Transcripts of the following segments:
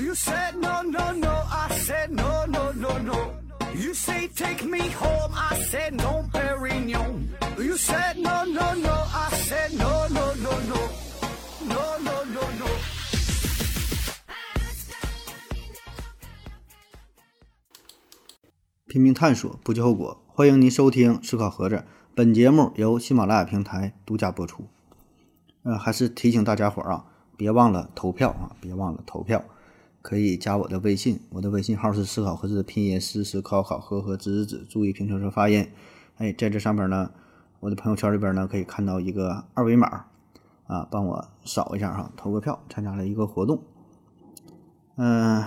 You said no, no, no. I said no, no, no, no. You say take me home. I said no, Perignon. You said no, no, no. I said no, no, no, no. No, no, no, no. 拼命探索，不计后果。欢迎您收听《思考盒子》，本节目由喜马拉雅平台独家播出。呃，还是提醒大家伙儿啊，别忘了投票啊，别忘了投票。可以加我的微信，我的微信号是思考盒子的拼音思思考考和和子子子，注意平舌舌发音。哎，在这上边呢，我的朋友圈里边呢，可以看到一个二维码啊，帮我扫一下哈，投个票，参加了一个活动。嗯、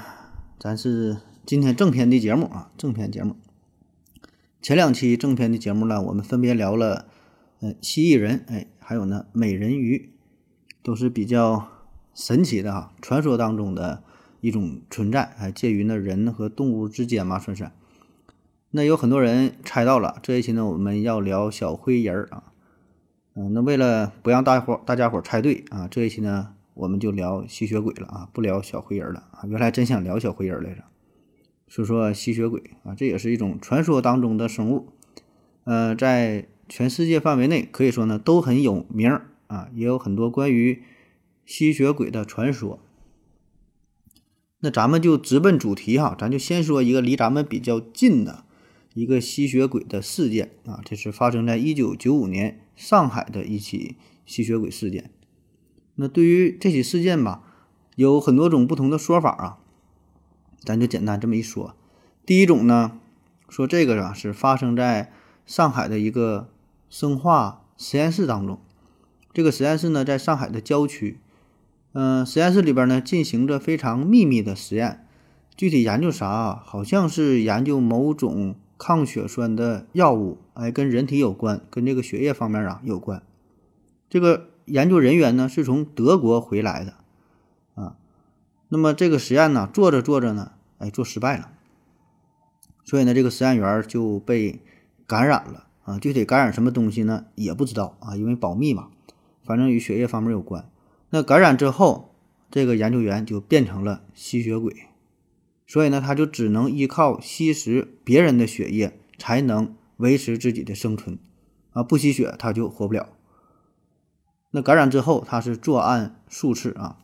咱是今天正片的节目啊，正片节目。前两期正片的节目呢，我们分别聊了，呃，蜥蜴人，哎，还有呢，美人鱼，都是比较神奇的哈，传说当中的一种存在，哎，介于呢人和动物之间嘛，算是。那有很多人猜到了，这一期呢，我们要聊小灰人儿啊，嗯、那为了不让大伙大家伙猜对啊，这一期呢，我们就聊吸血鬼了啊，不聊小灰人了啊，原来真想聊小灰人来着。说说吸血鬼啊，这也是一种传说当中的生物，呃，在全世界范围内可以说呢都很有名儿啊，也有很多关于吸血鬼的传说。那咱们就直奔主题哈，咱就先说一个离咱们比较近的一个吸血鬼的事件啊，这是发生在一九九五年上海的一起吸血鬼事件。那对于这起事件吧，有很多种不同的说法啊。咱就简单这么一说，第一种呢，说这个啊是发生在上海的一个生化实验室当中。这个实验室呢在上海的郊区，嗯、实验室里边呢进行着非常秘密的实验，具体研究啥？好像是研究某种抗血栓的药物，哎，跟人体有关，跟这个血液方面啊有关。这个研究人员呢是从德国回来的，啊。那么这个实验呢，做着做着呢，哎，做失败了，所以呢，这个实验员就被感染了啊。具体感染什么东西呢，也不知道啊，因为保密嘛。反正与血液方面有关。那感染之后，这个研究员就变成了吸血鬼，所以呢，他就只能依靠吸食别人的血液才能维持自己的生存啊，不吸血他就活不了。那感染之后，他是作案数次啊。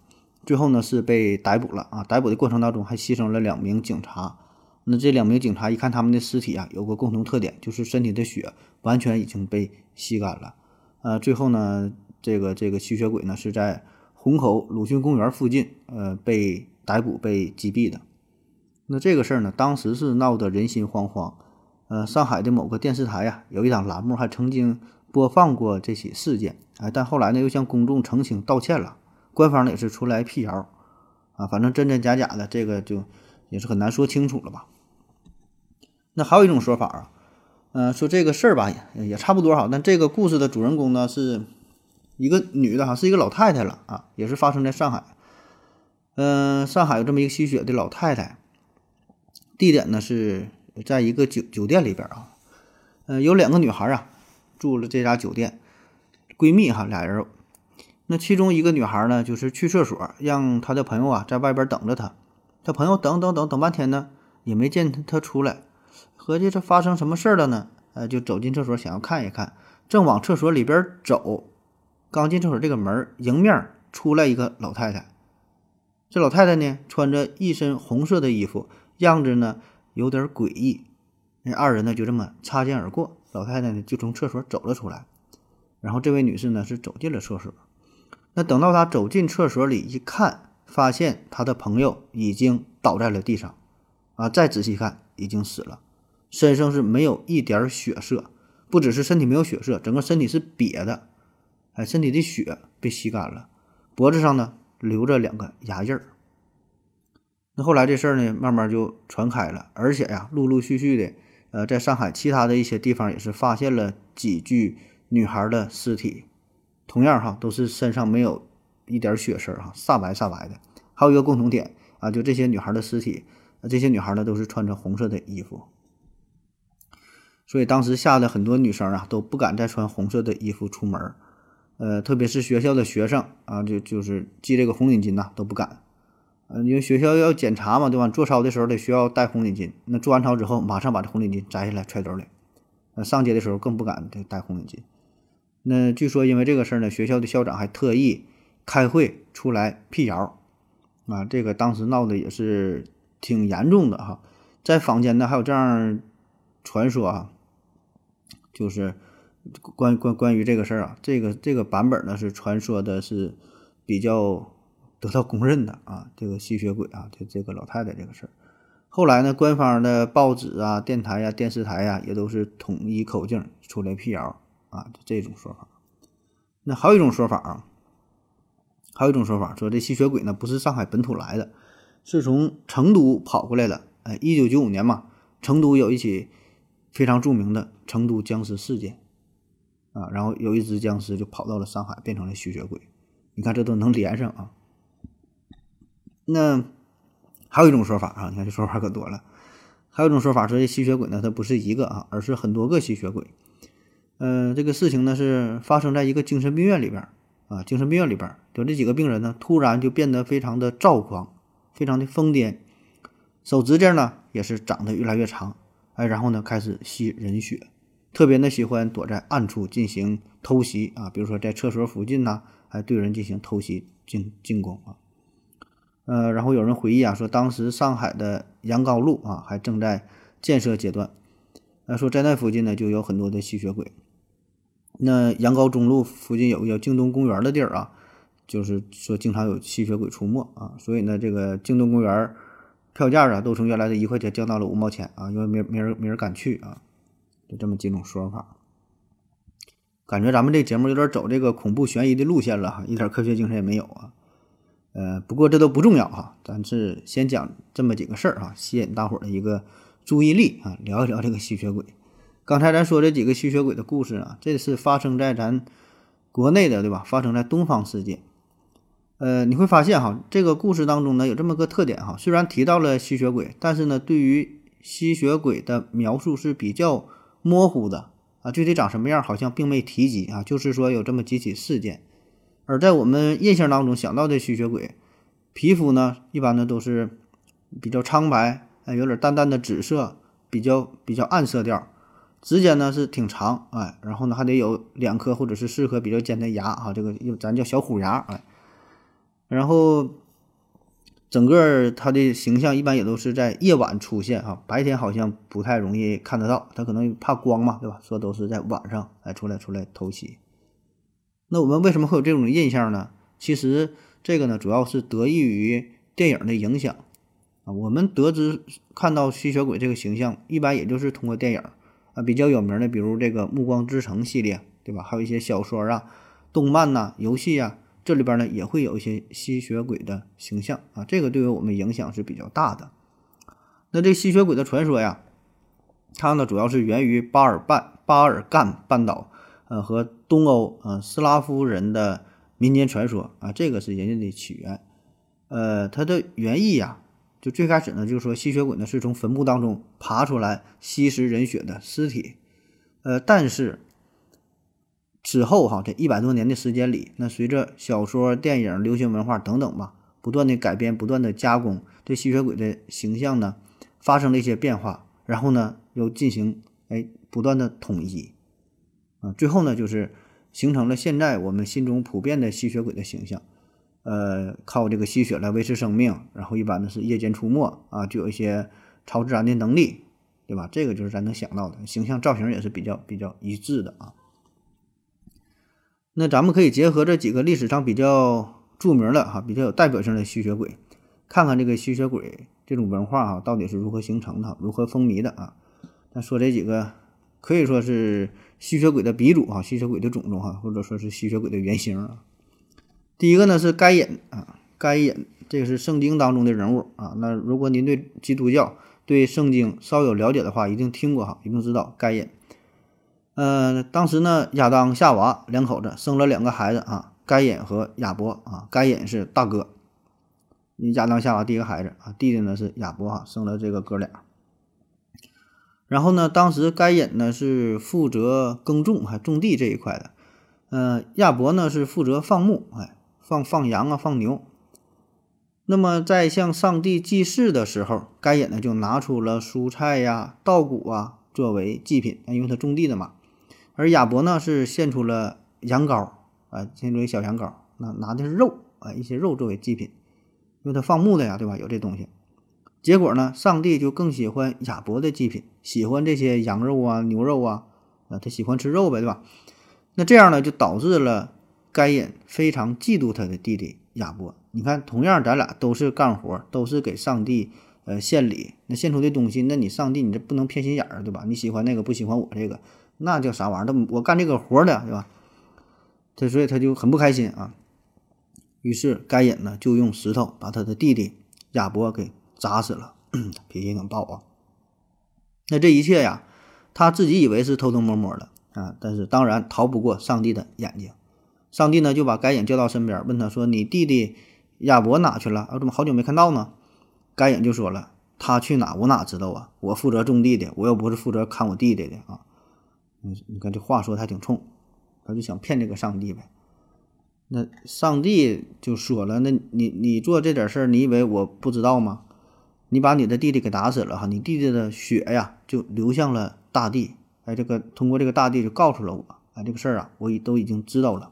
最后呢是被逮捕了啊！逮捕的过程当中还牺牲了两名警察。那这两名警察一看他们的尸体啊，有个共同特点，就是身体的血完全已经被吸干了。呃，最后呢，这个这个吸血鬼呢是在虹口鲁迅公园附近呃被逮捕被击毙的。那这个事儿呢，当时是闹得人心惶惶。呃，上海的某个电视台呀、有一档栏目还曾经播放过这起事件，哎，但后来呢又向公众澄清道歉了。官方呢也是出来辟谣，啊，反正真真假假的，这个就也是很难说清楚了吧。那还有一种说法啊，呃，说这个事儿吧也也差不多哈，但这个故事的主人公呢是一个女的哈，是一个老太太了啊，也是发生在上海。嗯、上海有这么一个吸血的老太太，地点呢是在一个酒酒店里边啊，呃，有两个女孩啊住了这家酒店，闺蜜哈俩人。那其中一个女孩呢，就是去厕所，让她的朋友啊在外边等着她。她朋友等等等等半天呢，也没见她出来，合计这发生什么事儿了呢？呃，就走进厕所想要看一看，正往厕所里边走，刚进厕所这个门，迎面出来一个老太太。这老太太呢，穿着一身红色的衣服，样子呢有点诡异。那二人呢就这么擦肩而过，老太太呢就从厕所走了出来，然后这位女士呢是走进了厕所。那等到她走进厕所里一看，发现她的朋友已经倒在了地上，啊，再仔细看已经死了，身上是没有一点血色，不只是身体没有血色，整个身体是瘪的，哎，身体的血被吸干了，脖子上呢留着两个牙印儿。那后来这事儿呢，慢慢就传开了，而且呀，陆陆续续的，呃，在上海其他的一些地方也是发现了几具女孩的尸体。同样哈，都是身上没有一点血丝儿哈，煞白煞白的。还有一个共同点啊，就这些女孩的尸体，这些女孩呢都是穿着红色的衣服，所以当时吓得很多女生啊都不敢再穿红色的衣服出门，呃，特别是学校的学生啊，就就是系这个红领巾呐、都不敢。嗯，因为学校要检查嘛，对吧？做操的时候得需要戴红领巾，那做完操之后马上把这红领巾摘下来揣兜里。呃，上街的时候更不敢戴红领巾。那据说因为这个事儿呢，学校的校长还特意开会出来辟谣，啊，这个当时闹的也是挺严重的哈。在坊间呢还有这样传说啊，就是关关关于这个事儿啊，这个这个版本呢是传说的是比较得到公认的啊，这个吸血鬼啊，这这个老太太这个事儿。后来呢，官方的报纸啊、电台呀、电视台呀，也都是统一口径出来辟谣。啊，就这种说法。那还有一种说法啊，还有一种说法说这吸血鬼呢不是上海本土来的，是从成都跑过来的。哎，一九九五年嘛，成都有一起非常著名的成都僵尸事件啊，然后有一只僵尸就跑到了上海，变成了吸血鬼。你看这都能连上啊。那还有一种说法啊，你看这说法可多了。还有一种说法说这吸血鬼呢，它不是一个啊，而是很多个吸血鬼。嗯，这个事情呢是发生在一个精神病院里边啊，精神病院里边就这几个病人呢，突然就变得非常的躁狂，非常的疯癫，手指甲呢也是长得越来越长，哎，然后呢开始吸人血，特别呢喜欢躲在暗处进行偷袭啊，比如说在厕所附近呐，还对人进行偷袭进进攻啊，呃，然后有人回忆啊说，当时上海的杨高路啊还正在建设阶段，那说在那附近呢就有很多的吸血鬼。那杨高中路附近有个叫京东公园的地儿啊，就是说经常有吸血鬼出没啊，所以呢，这个京东公园票价啊都从原来的一块钱降到了五毛钱啊，因为没没人没人敢去啊，就这么几种说法。感觉咱们这节目有点走这个恐怖悬疑的路线了哈，一点科学精神也没有啊。呃，不过这都不重要哈，咱是先讲这么几个事儿哈，吸引大伙儿的一个注意力啊，聊一聊这个吸血鬼。刚才咱说这几个吸血鬼的故事啊，这是发生在咱国内的，对吧？发生在东方世界。呃，你会发现哈，这个故事当中呢有这么个特点哈，虽然提到了吸血鬼，但是呢，对于吸血鬼的描述是比较模糊的啊，具体长什么样好像并没提及啊，就是说有这么几起事件。而在我们印象当中想到的吸血鬼，皮肤呢一般呢都是比较苍白，哎，有点淡淡的紫色，比较比较暗色调。指甲呢是挺长，哎，然后呢还得有两颗或者是四颗比较尖的牙啊，这个咱叫小虎牙，哎，然后整个它的形象一般也都是在夜晚出现啊，白天好像不太容易看得到，它可能怕光嘛，对吧？说都是在晚上哎出来出来偷袭。那我们为什么会有这种印象呢？其实这个呢主要是得益于电影的影响啊，我们得知看到吸血鬼这个形象，一般也就是通过电影。啊，比较有名的，比如这个《暮光之城》系列，对吧？还有一些小说啊、动漫呐、游戏啊，这里边呢也会有一些吸血鬼的形象啊，这个对于我们影响是比较大的。那这吸血鬼的传说呀，它呢主要是源于巴尔半巴尔干半岛，呃和东欧呃斯拉夫人的民间传说啊，这个是人家的起源。呃，它的原意呀。就最开始呢，就是说吸血鬼呢是从坟墓当中爬出来吸食人血的尸体，呃，但是之后哈这一百多年的时间里，那随着小说、电影、流行文化等等吧，不断的改编、不断的加工，这吸血鬼的形象呢发生了一些变化，然后呢又进行哎不断的统一，啊，最后呢就是形成了现在我们心中普遍的吸血鬼的形象。呃，靠这个吸血来维持生命，然后一般呢是夜间出没啊，就有一些超自然的能力，对吧？这个就是咱能想到的形象造型也是比较比较一致的啊。那咱们可以结合这几个历史上比较著名的哈、比较有代表性的吸血鬼，看看这个吸血鬼这种文化哈到底是如何形成的、如何风靡的啊。那说这几个可以说是吸血鬼的鼻祖哈，吸血鬼的种种哈，或者说是吸血鬼的原型啊。第一个呢是该隐啊，该隐这个是圣经当中的人物啊。那如果您对基督教、对圣经稍有了解的话，一定听过哈，一定知道该隐。呃，当时呢，亚当夏娃两口子生了两个孩子啊，该隐和亚伯啊。该隐是大哥，亚当夏娃第一个孩子啊，弟弟呢是亚伯哈，生了这个哥俩。然后呢，当时该隐呢是负责耕种还种地这一块的，呃，亚伯呢是负责放牧，哎。放放羊啊，放牛。那么在向上帝祭祀的时候，该隐呢就拿出了蔬菜呀、稻谷啊作为祭品，因为他种地的嘛。而亚伯呢是献出了羊羔啊，献出一小羊羔，那拿的是肉啊，一些肉作为祭品，因为他放牧的呀，对吧？有这东西。结果呢，上帝就更喜欢亚伯的祭品，喜欢这些羊肉啊、牛肉啊，啊，他喜欢吃肉呗，对吧？那这样呢，就导致了该隐非常嫉妒他的弟弟亚伯。你看，同样咱俩都是干活，都是给上帝呃献礼，那献出的东西，那你上帝你这不能偏心眼儿，对吧？你喜欢那个，不喜欢我这个，那叫啥玩意儿？他我干这个活的，对吧？他所以他就很不开心啊。于是该隐呢就用石头把他的弟弟亚伯给砸死了，脾气很暴啊。那这一切呀，他自己以为是偷偷摸摸的啊，但是当然逃不过上帝的眼睛。上帝呢就把该隐叫到身边，问他说：“你弟弟？”亚伯哪去了？啊，怎么好久没看到呢？该隐就说了：“他去哪，我哪知道啊？我负责种地的，我又不是负责看我弟弟的啊。”你你看这话说的还挺冲，他就想骗这个上帝呗。那上帝就说了：“那你你做这点事儿，你以为我不知道吗？你把你的弟弟给打死了哈，你弟弟的血呀就流向了大地。哎，这个通过这个大地就告诉了我，哎，这个事儿啊，我已都已经知道了。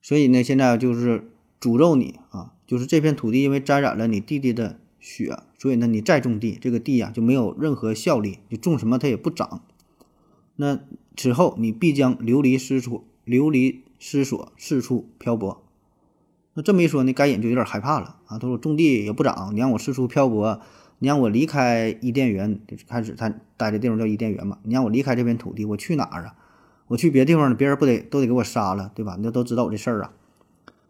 所以呢，现在就是。”诅咒你啊！就是这片土地因为沾染了你弟弟的血，所以呢，你再种地，这个地呀就没有任何效力，你种什么它也不长。那此后你必将流离失所，流离失所，四处漂泊。那这么一说呢，该隐就有点害怕了啊！他说：“种地也不长，你让我四处漂泊，你让我离开伊甸园，开始他待的地方叫伊甸园嘛？你让我离开这片土地，我去哪儿啊？我去别地方，别人不得都得给我杀了，对吧？那都知道我这事儿啊。”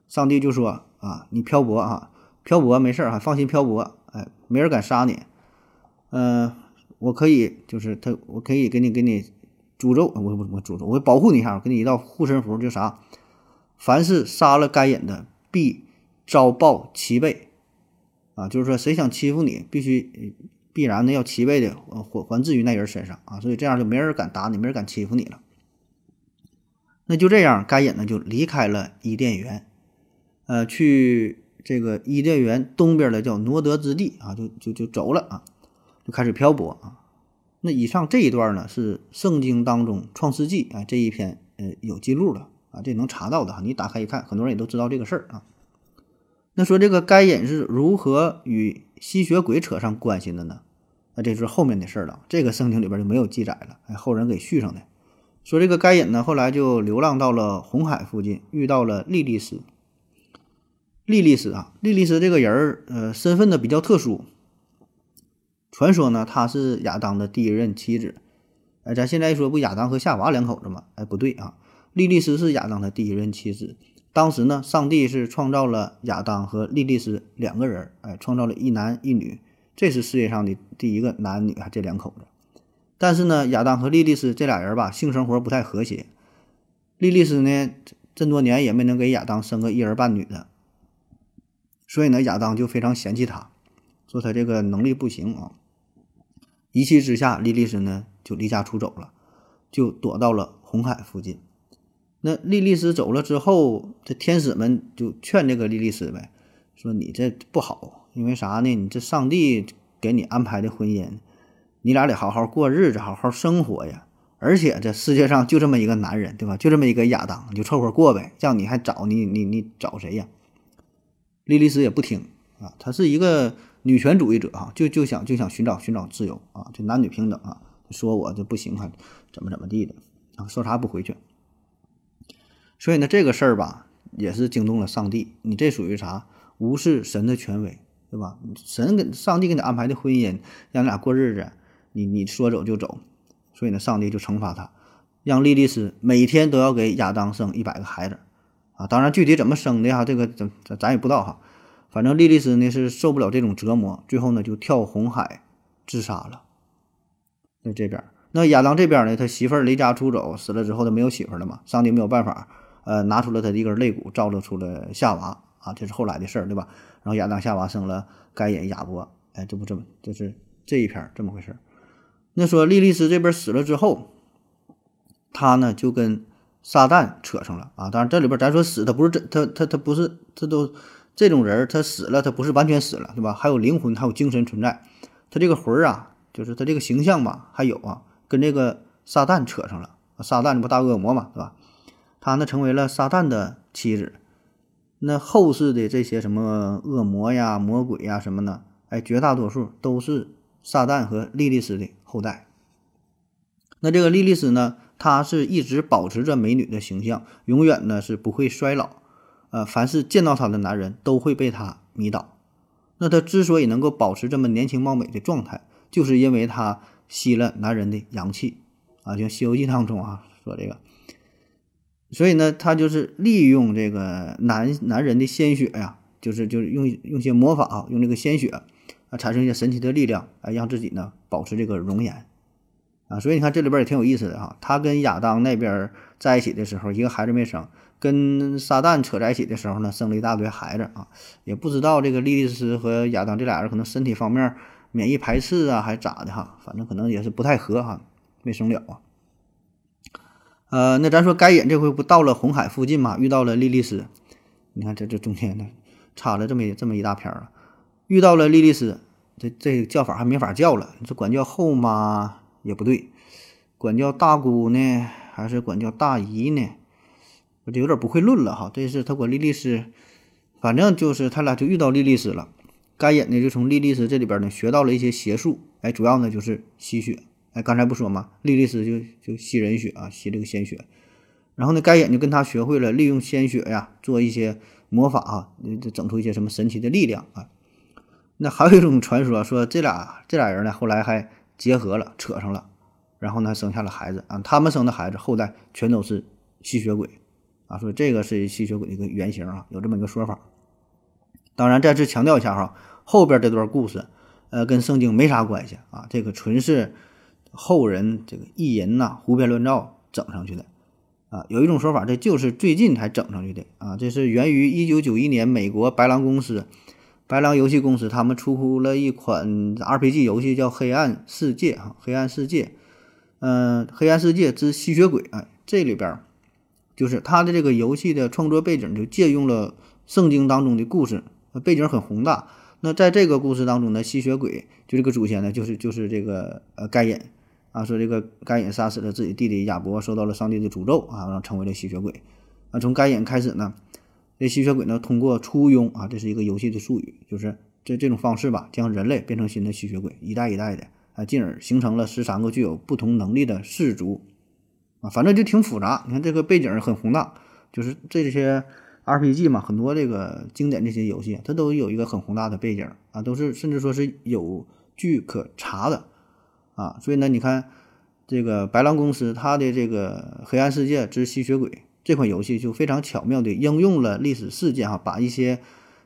上帝就说：“啊，你漂泊啊，漂泊没事儿哈，放心漂泊，哎，没人敢杀你。嗯，我可以，就是他，我可以给你给你诅咒，我我我诅咒，我会保护你一下，我给你一道护身符，就啥，凡是杀了该隐的，必遭报七倍。啊，就是说谁想欺负你，必须必然的要七倍的还还至于那人身上啊，所以这样就没人敢打你，没人敢欺负你了。那就这样，该隐呢就离开了伊甸园。”呃，去这个伊甸园东边的叫挪德之地啊，就就就走了啊，就开始漂泊啊。那以上这一段呢，是圣经当中《创世纪》啊这一篇呃有记录的啊，这能查到的哈。你打开一看，很多人也都知道这个事儿啊。那说这个该隐是如何与吸血鬼扯上关系的呢？那这是后面的事儿了，这个圣经里边就没有记载了，哎，后人给续上的。说这个该隐呢，后来就流浪到了红海附近，遇到了莉莉丝。莉莉丝啊，莉莉丝这个人儿，呃，身份呢比较特殊。传说呢，她是亚当的第一任妻子。哎，咱现在说不亚当和夏娃两口子吗？哎，不对啊，莉莉丝是亚当的第一任妻子。当时呢，上帝是创造了亚当和莉莉丝两个人，哎，创造了一男一女，这是世界上的第一个男女啊，这两口子。但是呢，亚当和莉莉丝这俩人吧，性生活不太和谐。莉莉丝呢，这么多年也没能给亚当生个一儿半女的。所以呢，亚当就非常嫌弃他，说他这个能力不行啊。一气之下，莉莉丝呢就离家出走了，就躲到了红海附近。那莉莉丝走了之后，这天使们就劝这个莉莉丝呗，说你这不好，因为啥呢？你这上帝给你安排的婚姻，你俩得好好过日子，好好生活呀。而且这世界上就这么一个男人，对吧？就这么一个亚当，你就凑合过呗。让你还找你你你找谁呀？莉莉丝也不听啊，她是一个女权主义者啊，就就想就想寻找寻找自由啊，就男女平等啊，说我这不行，还怎么怎么地的啊，说啥不回去。所以呢，这个事儿吧，也是惊动了上帝。你这属于啥？无视神的权威，对吧？神给上帝给你安排的婚姻，让你俩过日子，你你说走就走。所以呢，上帝就惩罚他，让莉莉丝每天都要给亚当生一百个孩子。啊，当然，具体怎么生的哈，这个咱咱也不知道哈。反正莉莉丝呢是受不了这种折磨，最后呢就跳红海自杀了。在这边，那亚当这边呢，他媳妇儿离家出走，死了之后他没有媳妇了嘛？上帝没有办法，呃，拿出了他的一根肋骨，造了出了夏娃啊，这是后来的事儿，对吧？然后亚当夏娃生了该隐亚伯，哎，这不这么就是这一篇这么回事儿。那说莉莉丝这边死了之后，他呢就跟。撒旦扯上了啊！当然，这里边咱说死，他不是真，他他他不是，这都这种人他死了，他不是完全死了，对吧？还有灵魂，还有精神存在。他这个魂儿啊，就是他这个形象吧，还有啊，跟这个撒旦扯上了。撒旦这不大恶魔嘛，对吧？他呢成为了撒旦的妻子。那后世的这些什么恶魔呀、魔鬼呀什么的？哎，绝大多数都是撒旦和莉莉丝的后代。那这个莉莉丝呢，她是一直保持着美女的形象，永远呢是不会衰老。呃，凡是见到她的男人都会被她迷倒。那她之所以能够保持这么年轻貌美的状态，就是因为她吸了男人的阳气啊，就《西游记》当中啊说这个。所以呢，她就是利用这个男男人的鲜血呀，就是就是用用些魔法啊，用这个鲜血啊，产生一些神奇的力量，啊，让自己呢保持这个容颜。啊，所以你看这里边也挺有意思的哈。他跟亚当那边在一起的时候，一个孩子没生；跟撒旦扯在一起的时候呢，生了一大堆孩子啊。也不知道这个莉莉丝和亚当这俩人可能身体方面免疫排斥啊，还是咋的哈？反正可能也是不太合哈，没生了啊。呃，那咱说该隐这回不到了红海附近嘛，遇到了莉莉丝。你看这这中间呢，插了这么这么一大片儿遇到了莉莉丝，这这叫法还没法叫了，你说管叫后妈？也不对，管叫大姑呢，还是管叫大姨呢？我就有点不会论了哈。这是他管莉莉丝，反正就是他俩就遇到莉莉丝了。该隐呢就从莉莉丝这里边呢学到了一些邪术，哎，主要呢就是吸血。哎，刚才不说吗？莉莉丝就就吸人血啊，吸这个鲜血。然后呢，该隐就跟他学会了利用鲜血呀做一些魔法啊，就整出一些什么神奇的力量啊。那还有一种传说说这俩这俩人呢后来还。结合了，扯上了，然后呢，生下了孩子啊。他们生的孩子后代全都是吸血鬼啊。说这个是吸血鬼的一个原型啊，有这么一个说法。当然，再次强调一下哈，后边这段故事，呃，跟圣经没啥关系啊。这个纯是后人这个意淫呐，胡编乱造整上去的啊。有一种说法，这就是最近才整上去的啊。这是源于一九九一年美国白狼公司。白狼游戏公司他们出乎了一款 RPG 游戏，叫《黑暗世界》啊，《黑暗世界》，嗯，《黑暗世界之吸血鬼》啊，这里边就是他的这个游戏的创作背景就借用了圣经当中的故事，背景很宏大。那在这个故事当中呢，吸血鬼就这个祖先呢，就是就是这个呃该隐啊，说这个该隐杀死了自己弟弟亚伯，受到了上帝的诅咒啊，然后成为了吸血鬼啊。从该隐开始呢。这吸血鬼呢，通过簇拥啊，这是一个游戏的术语，就是这这种方式吧，将人类变成新的吸血鬼，一代一代的啊，进而形成了十三个具有不同能力的氏族啊，反正就挺复杂。你看这个背景很宏大，就是这些 RPG 嘛，很多这个经典这些游戏，它都有一个很宏大的背景啊，都是甚至说是有据可查的啊。所以呢，你看这个白狼公司它的这个《黑暗世界之吸血鬼》。这款游戏就非常巧妙地应用了历史事件哈，把一些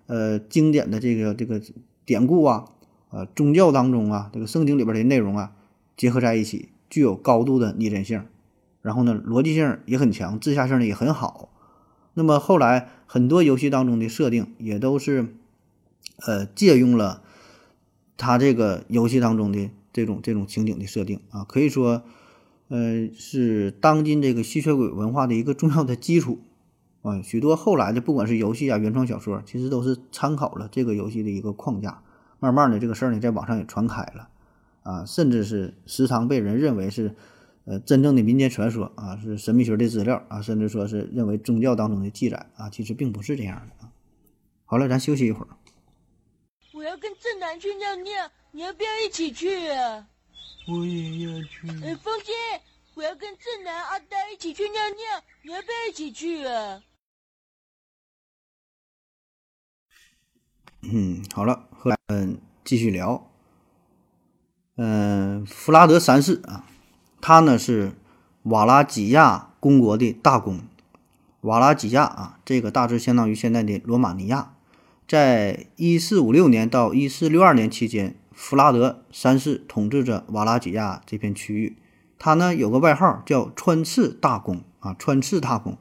呃经典的这个这个典故啊，呃宗教当中啊，这个圣经里边的内容啊结合在一起，具有高度的拟真性，然后呢逻辑性也很强，自下性呢也很好。那么后来很多游戏当中的设定也都是呃借用了它这个游戏当中的这种这种情景的设定啊，可以说。呃，是当今这个吸血鬼文化的一个重要的基础啊。许多后来的，不管是游戏啊、原创小说，其实都是参考了这个游戏的一个框架。慢慢的，这个事儿呢，在网上也传开了啊，甚至是时常被人认为是呃真正的民间传说啊，是神秘学的资料啊，甚至说是认为宗教当中的记载啊，其实并不是这样的啊。好了，咱休息一会儿。我要跟正南去尿尿，你要不要一起去啊？我也要去。哎，风姐，我要跟正南、阿呆一起去尿尿，你要不要一起去啊？嗯，好了，和嗯继续聊。嗯，弗拉德三世啊，他呢是瓦拉几亚公国的大公。瓦拉几亚啊，这个大致相当于现在的罗马尼亚。在一四五六年到一四六二年期间。弗拉德三世统治着瓦拉几亚这片区域，他呢有个外号叫穿刺大公啊，穿刺大公，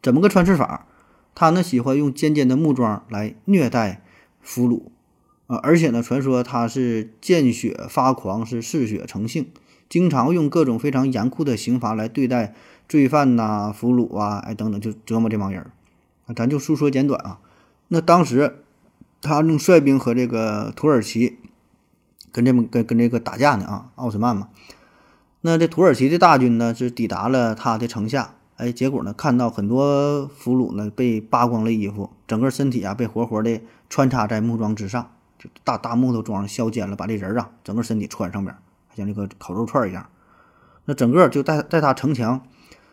怎么个穿刺法？他呢喜欢用尖尖的木桩来虐待俘虏啊，而且呢传说他是见血发狂，是嗜血成性，经常用各种非常严酷的刑罚来对待罪犯呐、俘虏啊，哎等等，就折磨这帮人啊。咱就述说简短啊。那当时他正率兵和这个土耳其跟这么跟跟这个打架呢啊，奥斯曼嘛。那这土耳其的大军呢是抵达了他的城下，哎，结果呢看到很多俘虏呢被扒光了衣服，整个身体啊被活活的穿插在木桩之上，就大大木头桩削尖了，把这人啊整个身体穿上边，像这个烤肉串一样。那整个就在在他城墙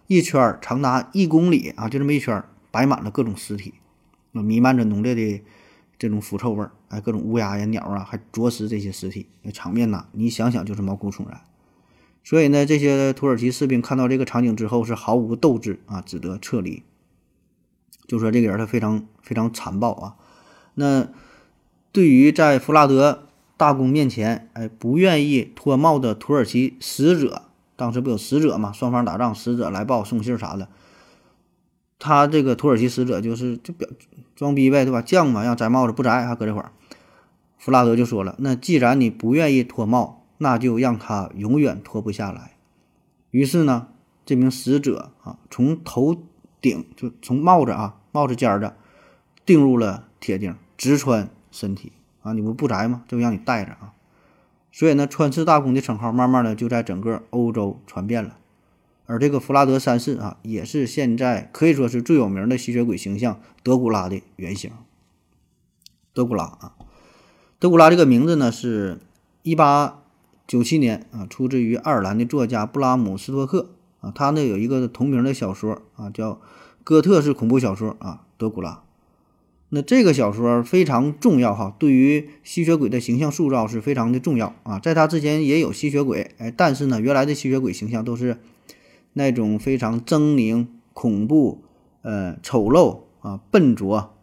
一圈长达一公里啊，就这么一圈摆满了各种尸体，那弥漫着浓烈的这种腐臭味儿，哎，各种乌鸦呀、鸟啊还啄食这些尸体，那场面呐，你想想就是毛骨悚然。所以呢，这些土耳其士兵看到这个场景之后是毫无斗志啊，只得撤离。就说这个人他非常非常残暴啊。那对于在弗拉德大公面前，哎，不愿意脱帽的土耳其使者，当时不有使者嘛？双方打仗，使者来报送信啥的。他这个土耳其使者就是就表装逼呗，对吧？犟嘛，让摘帽子不摘，还搁这会儿。弗拉德就说了：“那既然你不愿意脱帽。”那就让他永远脱不下来。于是呢，这名使者啊，从头顶就从帽子啊帽子尖儿的钉入了铁钉，直穿身体啊！你不不宅吗？就让你带着啊！所以呢，穿刺大公的称号慢慢的就在整个欧洲传遍了。而这个弗拉德三世啊，也是现在可以说是最有名的吸血鬼形象德古拉的原型。德古拉啊，德古拉这个名字呢，是一八。九七年啊，出自于爱尔兰的作家布拉姆斯托克啊，他呢有一个同名的小说啊，叫《哥特式恐怖小说》啊，《德古拉》。那这个小说非常重要哈，对于吸血鬼的形象塑造是非常的重要啊。在他之前也有吸血鬼，哎，但是呢，原来的吸血鬼形象都是那种非常狰狞、恐怖、呃丑陋啊、笨拙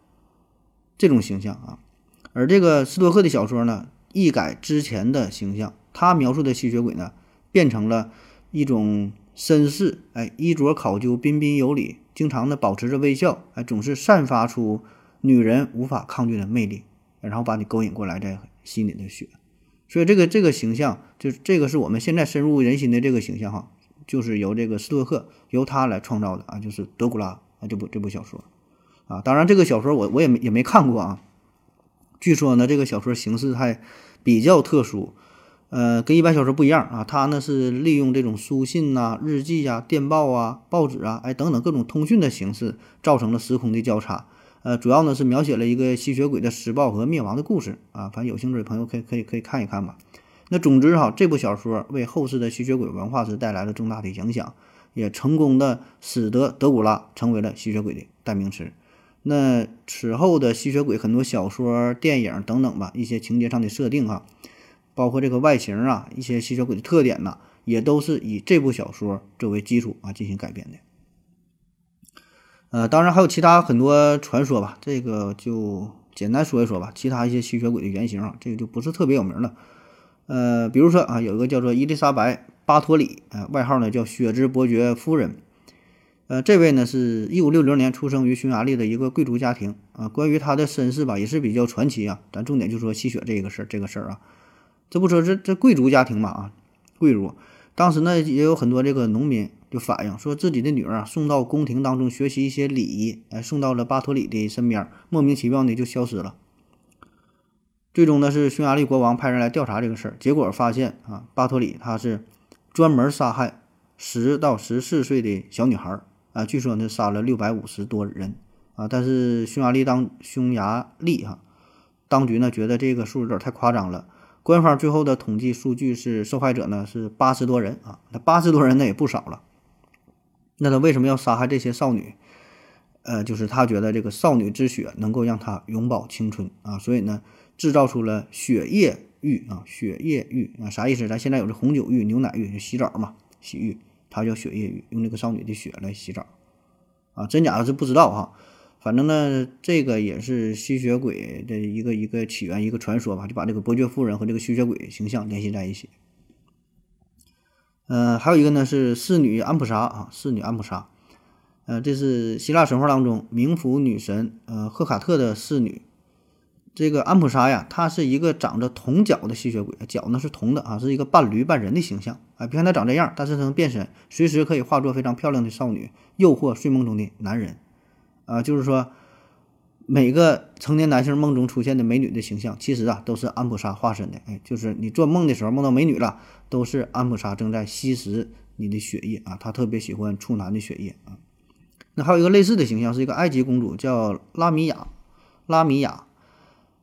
这种形象啊。而这个斯托克的小说呢，一改之前的形象。他描述的吸血鬼呢，变成了一种绅士，哎，衣着考究，彬彬有礼，经常的保持着微笑，哎，总是散发出女人无法抗拒的魅力，然后把你勾引过来，再吸你的血。所以这个这个形象，就是这个是我们现在深入人心的这个形象哈，就是由这个斯托克由他来创造的啊，就是德古拉啊这部这部小说啊。当然这个小说我我也没也没看过啊，据说呢这个小说形式还比较特殊。呃，跟一般小说不一样啊，它呢是利用这种书信呐、日记呀、电报啊、报纸啊，哎等等各种通讯的形式，造成了时空的交叉。呃，主要呢是描写了一个吸血鬼的施暴和灭亡的故事啊。反正有兴趣的朋友可以可以可以看一看吧。那总之哈，这部小说为后世的吸血鬼文化是带来了重大的影响，也成功的使得德古拉成为了吸血鬼的代名词。那此后的吸血鬼很多小说、电影等等吧，一些情节上的设定哈。包括这个外形啊，一些吸血鬼的特点呐，也都是以这部小说作为基础啊进行改编的。呃，当然还有其他很多传说吧，这个就简单说一说吧。其他一些吸血鬼的原型啊，这个就不是特别有名了。呃，比如说啊，有一个叫做伊丽莎白·巴托里，呃，外号呢叫血之伯爵夫人。呃，这位呢是一五六零年出生于匈牙利的一个贵族家庭啊。关于他的身世吧，也是比较传奇啊。咱重点就说吸血这个事儿，这个事儿啊。这不说这这贵族家庭嘛啊，贵族当时呢也有很多这个农民就反映说自己的女儿啊送到宫廷当中学习一些礼仪，哎送到了巴托里的身边，莫名其妙的就消失了。最终呢是匈牙利国王派人来调查这个事儿，结果发现啊巴托里他是专门杀害十到十四岁的小女孩啊，据说呢杀了六百五十多人啊，但是匈牙利当匈牙利哈当局呢觉得这个数有点太夸张了。官方最后的统计数据是受害者呢是八十多人啊，那八十多人那也不少了。那他为什么要杀害这些少女？呃，就是他觉得这个少女之血能够让他永葆青春啊，所以呢制造出了血液浴啊，血液浴啊啥意思？咱现在有这红酒浴、牛奶浴，就洗澡嘛，洗浴，它叫血液浴，用这个少女的血来洗澡啊，真假是不知道哈。反正呢，这个也是吸血鬼的一个一个起源，一个传说吧，就把这个伯爵夫人和这个吸血鬼形象联系在一起。嗯，还有一个呢是侍女安普莎啊，侍女安普莎，呃，这是希腊神话当中冥府女神呃赫卡特的侍女。这个安普莎呀，她是一个长着铜脚的吸血鬼，脚呢是铜的啊，是一个半驴半人的形象。哎，别看她长这样，但是她能变身，随时可以化作非常漂亮的少女，诱惑睡梦中的男人。啊，就是说，每个成年男性梦中出现的美女的形象，其实啊都是安普莎化身的。哎，就是你做梦的时候梦到美女了，都是安普莎正在吸食你的血液啊。她特别喜欢处男的血液啊。那还有一个类似的形象，是一个埃及公主，叫拉米亚。拉米亚，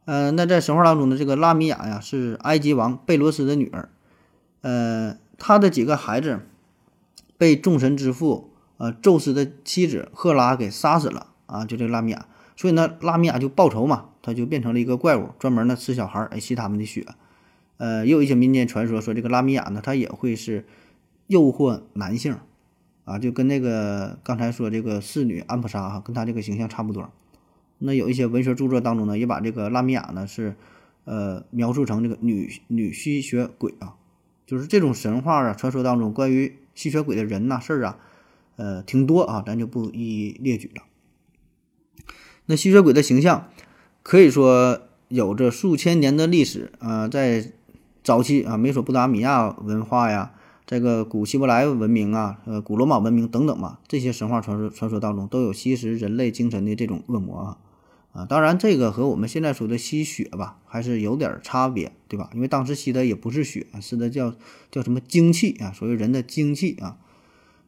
呃，那在神话当中的这个拉米亚呀，是埃及王贝罗斯的女儿。呃，她的几个孩子被众神之父呃宙斯的妻子赫拉给杀死了啊，就这个拉米亚。所以呢，拉米亚就报仇嘛，他就变成了一个怪物，专门呢吃小孩儿，吸他们的血。呃，也有一些民间传说说这个拉米亚呢，他也会是诱惑男性，啊，就跟那个刚才说这个侍女安普莎哈，跟他这个形象差不多。那有一些文学著作当中呢，也把这个拉米亚呢是呃描述成这个女女吸血鬼啊，就是这种神话啊传说当中关于吸血鬼的人呐事儿啊，呃挺多啊，咱就不一一列举了。那吸血鬼的形象可以说有着数千年的历史啊，在早期啊，美索不达米亚文化呀，这个古希伯来文明啊，呃，古罗马文明等等嘛，这些神话传说传说当中都有吸食人类精神的这种恶魔啊啊，当然这个和我们现在说的吸血吧，还是有点差别，对吧？因为当时吸的也不是血，是的叫叫什么精气啊，所谓人的精气啊。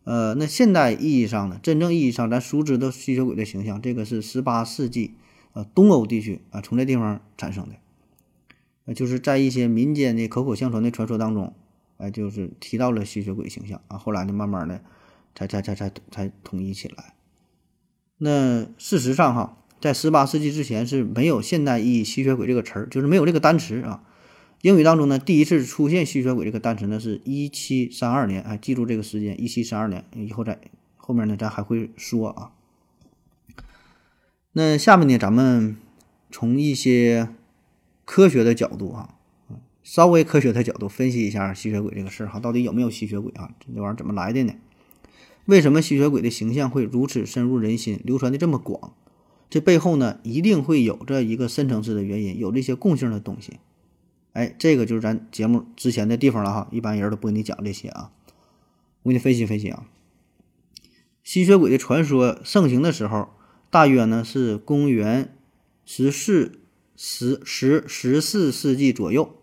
呃，那现代意义上的真正意义上咱熟知的吸血鬼的形象，这个是十八世纪呃东欧地区啊从这地方产生的，呃就是在一些民间的口口相传的传说当中，哎就是提到了吸血鬼形象啊，后来呢慢慢的才才才才才统一起来。那事实上哈，在十八世纪之前是没有现代意义吸血鬼这个词儿，就是没有这个单词啊。英语当中呢，第一次出现吸血鬼这个单词呢，是一七三二年，哎，记住这个时间，一七三二年，以后在后面呢，咱还会说啊。那下面呢，咱们从一些科学的角度啊，稍微科学的角度分析一下吸血鬼这个事儿哈，到底有没有吸血鬼啊？这玩意儿怎么来的呢？为什么吸血鬼的形象会如此深入人心，流传的这么广？这背后呢，一定会有着一个深层次的原因，有这些共性的东西。哎，这个就是咱节目之前的地方了哈，一般人都不跟你讲这些啊，我给你分析分析啊。吸血鬼的传说盛行的时候，大约呢是公元十四、十十十四世纪左右。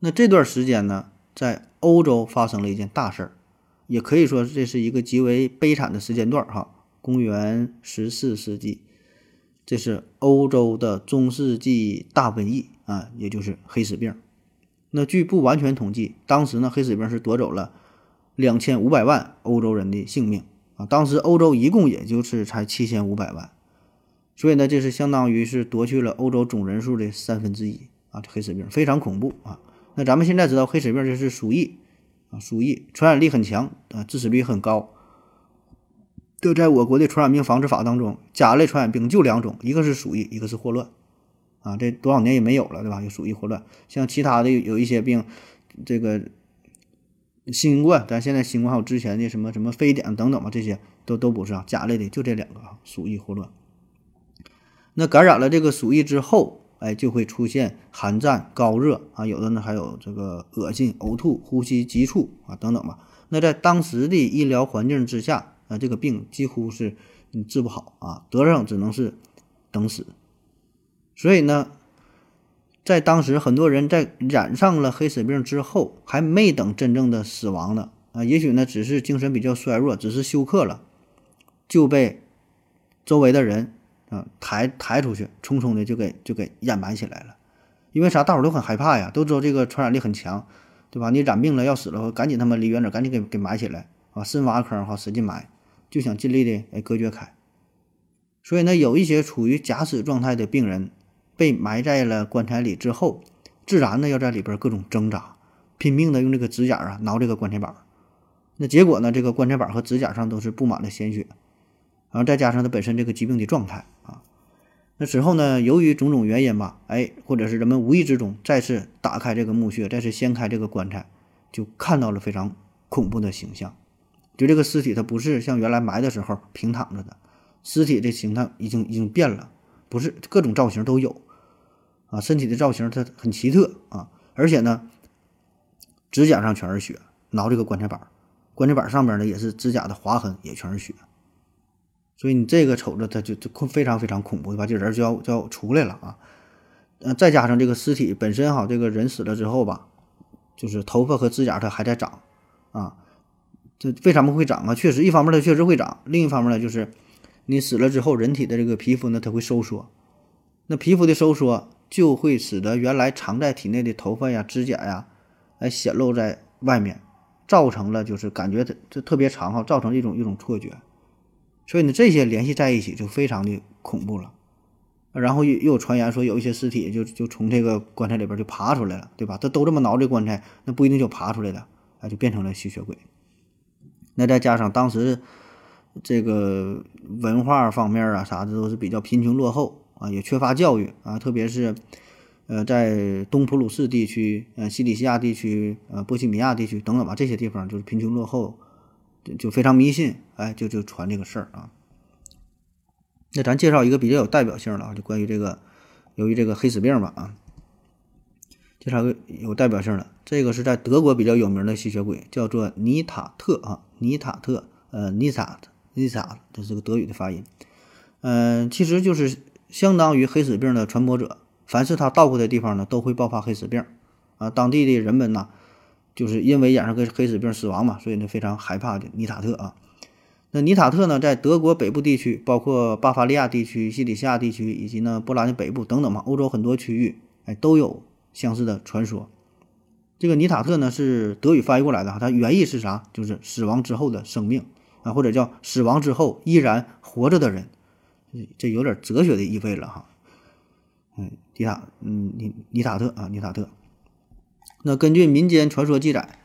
那这段时间呢，在欧洲发生了一件大事儿，也可以说这是一个极为悲惨的时间段哈。公元十四世纪，这是欧洲的中世纪大瘟疫。啊，也就是黑死病。那据不完全统计，当时呢，黑死病是夺走了两千五百万欧洲人的性命啊。当时欧洲一共也就是才七千五百万，所以呢，这是相当于是夺去了欧洲总人数的三分之一啊。这黑死病非常恐怖啊。那咱们现在知道，黑死病就是鼠疫啊，鼠疫传染力很强啊，致死率很高。这在我国的传染病防治法当中，甲类传染病就两种，一个是鼠疫，一个是霍乱。啊，这多少年也没有了，对吧？有鼠疫、霍乱，像其他的有一些病，这个新冠，咱现在新冠还有之前的什么什么非典等等吧，这些都都不是啊，甲类的就这两个啊，鼠疫、霍乱。那感染了这个鼠疫之后，哎，就会出现寒战、高热啊，有的呢还有这个恶心、呕吐、呼吸急促啊等等吧。那在当时的医疗环境之下，啊，这个病几乎是治不好啊，得上只能是等死。所以呢，在当时，很多人在染上了黑死病之后，还没等真正的死亡呢，啊，也许呢只是精神比较衰弱，只是休克了，就被周围的人啊抬抬出去，匆匆的就给就给掩埋起来了。因为啥？大伙都很害怕呀，都知道这个传染力很强，对吧？你染病了要死了，赶紧他妈离远点，赶紧给给埋起来啊！深挖坑哈，使劲埋，就想尽力的哎隔绝开。所以呢，有一些处于假死状态的病人。被埋在了棺材里之后，自然呢要在里边各种挣扎，拼命的用这个指甲啊挠这个棺材板那结果呢，这个棺材板和指甲上都是布满了鲜血，然后再加上他本身这个疾病的状态啊，那之后呢，由于种种原因吧，哎，或者是人们无意之中再次打开这个墓穴，再次掀开这个棺材，就看到了非常恐怖的形象。就这个尸体，它不是像原来埋的时候平躺着的，尸体的形态已经已经变了。不是各种造型都有，啊，身体的造型它很奇特啊，而且呢，指甲上全是血，挠这个棺材板，棺材板上面呢也是指甲的划痕，也全是血，所以你这个瞅着它就就非常非常恐怖，对吧？这人就要就要出来了啊。呃，再加上这个尸体本身哈，这个人死了之后吧，就是头发和指甲它还在长啊。这为什么会长啊？确实，一方面它确实会长，另一方面呢，就是你死了之后，人体的这个皮肤呢，它会收缩。那皮肤的收缩就会使得原来藏在体内的头发呀、指甲呀，哎显露在外面，造成了就是感觉它这特别长哈，造成一种一种错觉。所以呢，这些联系在一起就非常的恐怖了。然后又又有传言说有一些尸体就就从这个棺材里边就爬出来了，对吧？他都这么挠这棺材，那不一定就爬出来的，哎，就变成了吸血鬼。那再加上当时这个文化方面啊啥的都是比较贫穷落后啊，也缺乏教育啊，特别是呃在东普鲁士地区、呃西里西亚地区、呃波西米亚地区等等吧，这些地方就是贫穷落后，就就非常迷信，哎，就就传这个事儿啊。那咱介绍一个比较有代表性的啊，就关于这个，由于这个黑死病吧啊，介绍个有代表性的，这个是在德国比较有名的吸血鬼，叫做尼塔特啊，尼塔特，呃，尼塔特，尼塔，这是个德语的发音，嗯，其实就是相当于黑死病的传播者，凡是他到过的地方呢，都会爆发黑死病啊，当地的人们呢，就是因为染上个黑死病死亡嘛，所以呢非常害怕的尼塔特啊。那尼塔特呢，在德国北部地区，包括巴伐利亚地区、西里西亚地区以及呢波兰的北部等等嘛，欧洲很多区域，哎，都有相似的传说。这个尼塔特呢是德语翻译过来的哈，它原意是啥？就是死亡之后的生命啊，或者叫死亡之后依然活着的人，这有点哲学的意味了哈。嗯，尼塔，嗯，尼尼塔特啊，尼塔特。那根据民间传说记载，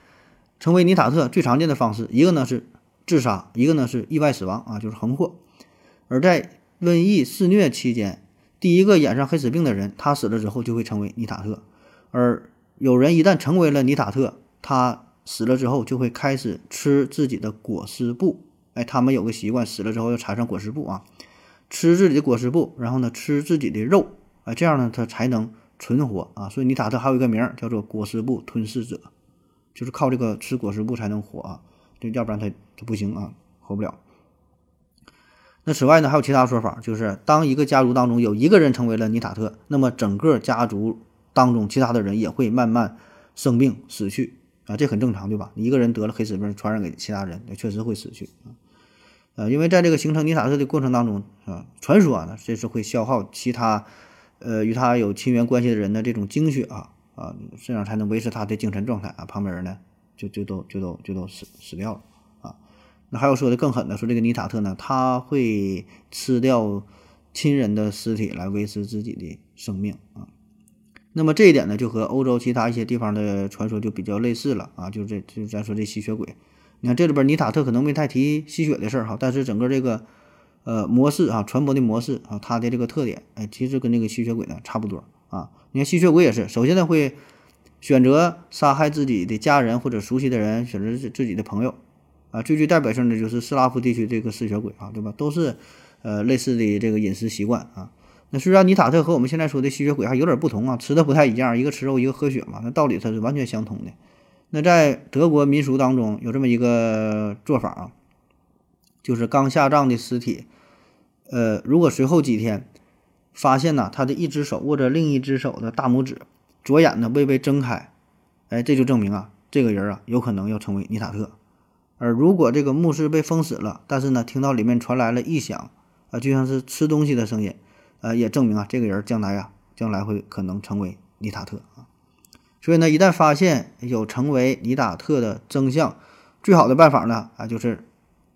成为尼塔特最常见的方式，一个呢是。自杀，一个呢是意外死亡啊，就是横祸。而在瘟疫肆虐期间，第一个染上黑死病的人，他死了之后就会成为尼塔特。而有人一旦成为了尼塔特，他死了之后就会开始吃自己的裹尸布。哎，他们有个习惯，死了之后要缠上裹尸布啊，吃自己的裹尸布，然后呢吃自己的肉，哎，这样呢他才能存活啊。所以尼塔特还有一个名儿叫做裹尸布吞噬者，就是靠这个吃裹尸布才能活啊。就要不然他他不行啊，活不了。那此外呢，还有其他说法，就是当一个家族当中有一个人成为了尼塔特，那么整个家族当中其他的人也会慢慢生病死去啊，这很正常，对吧？一个人得了黑死病，传染给其他人，那确实会死去啊。呃，因为在这个形成尼塔特的过程当中啊，传说啊，这是会消耗其他呃与他有亲缘关系的人的这种精血啊啊，这样才能维持他的精神状态啊。旁边人呢？就就都就都就都死死掉了啊！那还有说的更狠的，说这个尼塔特呢，他会吃掉亲人的尸体来维持自己的生命啊。那么这一点呢，就和欧洲其他一些地方的传说就比较类似了啊。就这就咱说这吸血鬼，你看这里边尼塔特可能没太提吸血的事儿哈，但是整个这个呃模式啊，传播的模式啊，它的这个特点，哎，其实跟那个吸血鬼呢差不多啊。你看吸血鬼也是，首先呢会。选择杀害自己的家人或者熟悉的人，选择自自己的朋友，啊，最具代表性的就是斯拉夫地区这个吸血鬼啊，对吧？都是，呃，类似的这个饮食习惯啊。那虽然尼塔特和我们现在说的吸血鬼还有点不同啊，吃的不太一样，一个吃肉，一个喝血嘛，那道理它是完全相同的。那在德国民俗当中有这么一个做法啊，就是刚下葬的尸体，呃，如果随后几天发现呢，他的一只手握着另一只手的大拇指。左眼呢未被睁开，哎，这就证明啊，这个人啊有可能要成为尼塔特。而如果这个墓室被封死了，但是呢听到里面传来了异响，啊，就像是吃东西的声音，呃，也证明啊这个人将来啊将来会可能成为尼塔特。所以呢，一旦发现有成为尼塔特的征象，最好的办法呢啊就是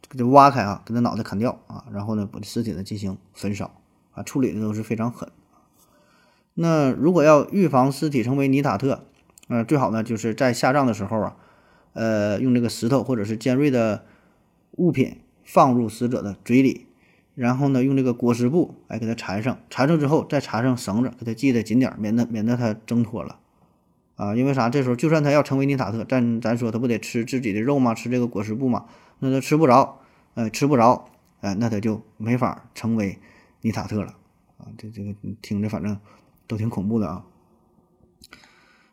给它挖开啊，给它脑袋砍掉啊，然后呢把尸体呢进行焚烧啊，处理的都是非常狠。那如果要预防尸体成为尼塔特，呃，最好呢就是在下葬的时候啊，呃，用这个石头或者是尖锐的物品放入死者的嘴里，然后呢用这个裹尸布来给它缠上，缠上之后再缠上绳子，给它系得紧点，免得免得它挣脱了啊。因为啥？这时候就算他要成为尼塔特，但咱说他不得吃自己的肉吗？吃这个果实布吗？那他吃不着，呃，吃不着，哎，那他就没法成为尼塔特了啊。这这个听着反正。都挺恐怖的啊，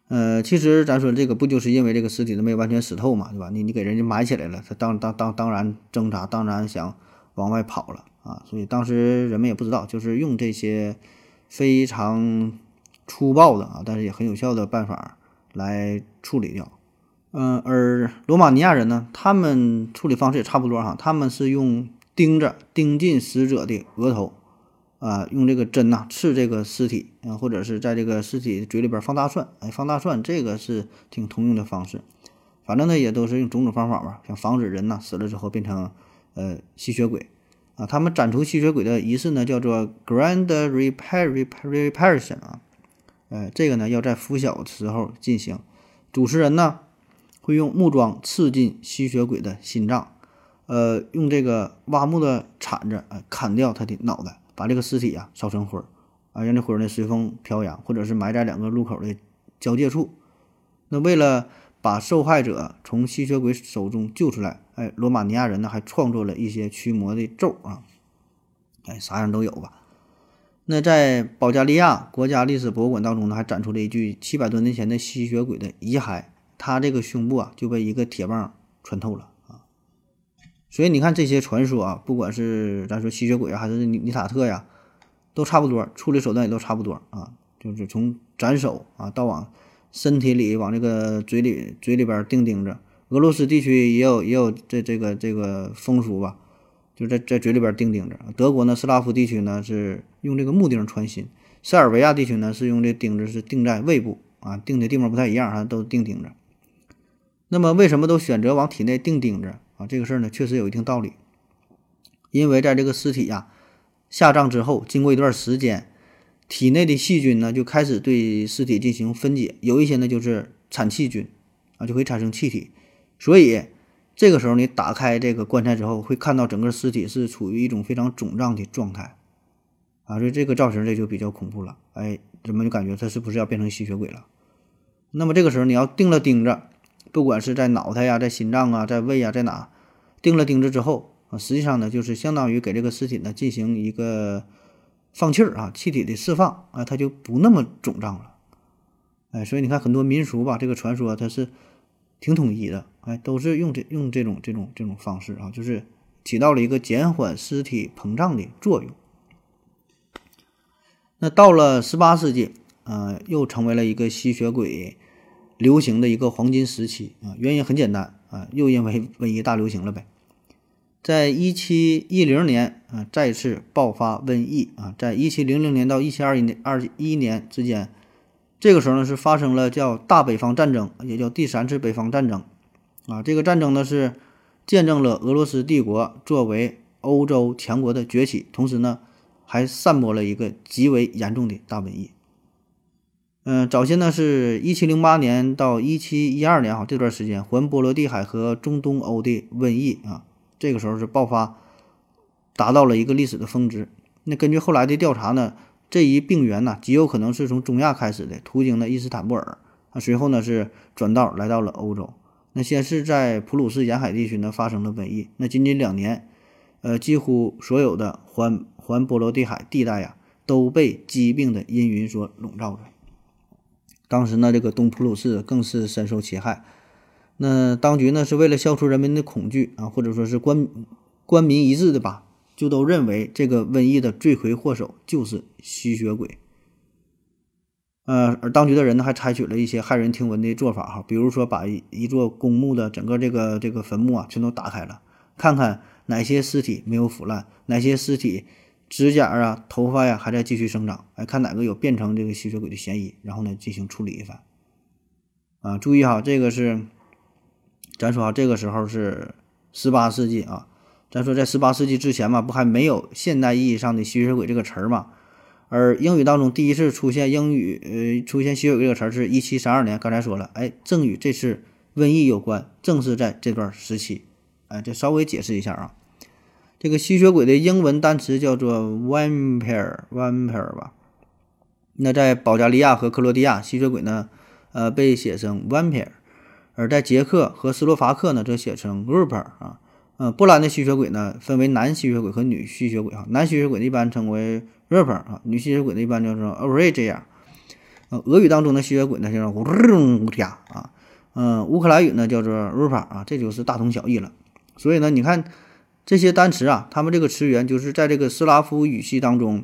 呃，其实咱说这个不就是因为这个尸体都没有完全死透嘛，对吧？你你给人家埋起来了，他当当当当然挣扎，当然想往外跑了啊，所以当时人们也不知道，就是用这些非常粗暴的啊，但是也很有效的办法来处理掉。嗯，而罗马尼亚人呢，他们处理方式也差不多哈，他们是用钉子钉进死者的额头，啊，用这个针呐刺这个尸体啊，或者是在这个尸体嘴里边放大蒜，哎，放大蒜这个是挺通用的方式。反正呢，也都是用种种方法吧，想防止人呐死了之后变成呃吸血鬼啊。他们斩除吸血鬼的仪式呢，叫做 Grand Reparation 啊，呃，这个呢要在拂晓的时候进行，主持人呢。会用木桩刺进吸血鬼的心脏，呃，用这个挖木的铲子啊砍掉他的脑袋，把这个尸体啊烧成灰儿，啊，让这灰儿呢随风飘扬，或者是埋在两个路口的交界处。那为了把受害者从吸血鬼手中救出来，哎，罗马尼亚人呢还创作了一些驱魔的咒啊，哎，啥样都有吧。那在保加利亚国家历史博物馆当中呢，还展出了一具七百多年前的吸血鬼的遗骸。他这个胸部啊就被一个铁棒穿透了啊，所以你看这些传说啊，不管是咱说吸血鬼啊，还是尼尼塔特呀，都差不多，处理手段也都差不多啊，就是从斩首啊到往身体里往这个嘴里嘴里边钉钉子。俄罗斯地区也有也有这这个这个风俗吧，就在在嘴里边钉钉子。德国呢，斯拉夫地区呢是用这个木钉穿心，塞尔维亚地区呢是用这钉子是钉在胃部啊，钉的地方不太一样啊，都钉钉子。那么为什么都选择往体内钉钉子啊？这个事儿呢，确实有一定道理。因为在这个尸体呀下葬之后，经过一段时间，体内的细菌呢就开始对尸体进行分解，有一些呢就是产气菌啊，就会产生气体。所以这个时候你打开这个棺材之后，会看到整个尸体是处于一种非常肿胀的状态啊，所以这个造型这就比较恐怖了。哎，人们就感觉他是不是要变成吸血鬼了？那么这个时候你要钉了钉子。不管是在脑袋呀，在心脏啊，在胃啊，在哪钉了钉子之后啊，实际上呢，就是相当于给这个尸体呢进行一个放气儿啊，气体的释放啊，它就不那么肿胀了。哎，所以你看很多民俗吧，这个传说它是挺统一的，哎，都是用这用这种这种这种方式啊，就是起到了一个减缓尸体膨胀的作用。那到了十八世纪，呃，又成为了一个吸血鬼。流行的一个黄金时期啊，原因很简单啊，又因为瘟疫大流行了呗。在一七一零年啊，再次爆发瘟疫啊，在一七零零年到一七二一年二一年之间，这个时候呢是发生了叫大北方战争，也叫第三次北方战争啊。这个战争呢是见证了俄罗斯帝国作为欧洲强国的崛起，同时呢还散播了一个极为严重的大瘟疫。嗯，早先呢是一七零八年到一七一二年哈这段时间，环波罗的海和中东欧的瘟疫啊，这个时候是爆发，达到了一个历史的峰值。那根据后来的调查呢，这一病源呢极有可能是从中亚开始的，途经的伊斯坦布尔啊，随后呢是转道来到了欧洲。那先是在普鲁士沿海地区呢发生了瘟疫，那仅仅两年，呃，几乎所有的环环波罗的海地带呀都被疾病的阴云所笼罩着。当时呢，这个东普鲁士更是深受其害。那当局呢，是为了消除人民的恐惧啊，或者说是官官民一致的吧，就都认为这个瘟疫的罪魁祸首就是吸血鬼。呃，而当局的人呢，还采取了一些骇人听闻的做法哈，比如说把一一座公墓的整个这个这个坟墓啊，全都打开了，看看哪些尸体没有腐烂，哪些尸体。指甲啊，头发呀，还在继续生长。哎，看哪个有变成这个吸血鬼的嫌疑，然后呢进行处理一番。啊，注意哈，这个是，咱说啊，这个时候是十八世纪啊。咱说在十八世纪之前嘛，不还没有现代意义上的吸血鬼这个词儿嘛？而英语当中第一次出现英语呃出现吸血鬼这个词儿是一七三二年。刚才说了，哎，正与这次瘟疫有关，正是在这段时期。哎，这稍微解释一下啊。这个吸血鬼的英文单词叫做 vampire，vampire 吧。那在保加利亚和克罗地亚，吸血鬼呢，呃，被写成 vampire；而在捷克和斯洛伐克呢，则写成 r u p e r 啊。嗯，波兰的吸血鬼呢，分为男吸血鬼和女吸血鬼啊。男吸血鬼一般称为 raper 啊，女吸血鬼呢一般叫做 origin。呃，俄语当中的吸血鬼呢叫做乌提亚啊。嗯，乌克兰语呢叫做 r u p a 啊，这就是大同小异了。所以呢，你看。这些单词啊，它们这个词源就是在这个斯拉夫语系当中，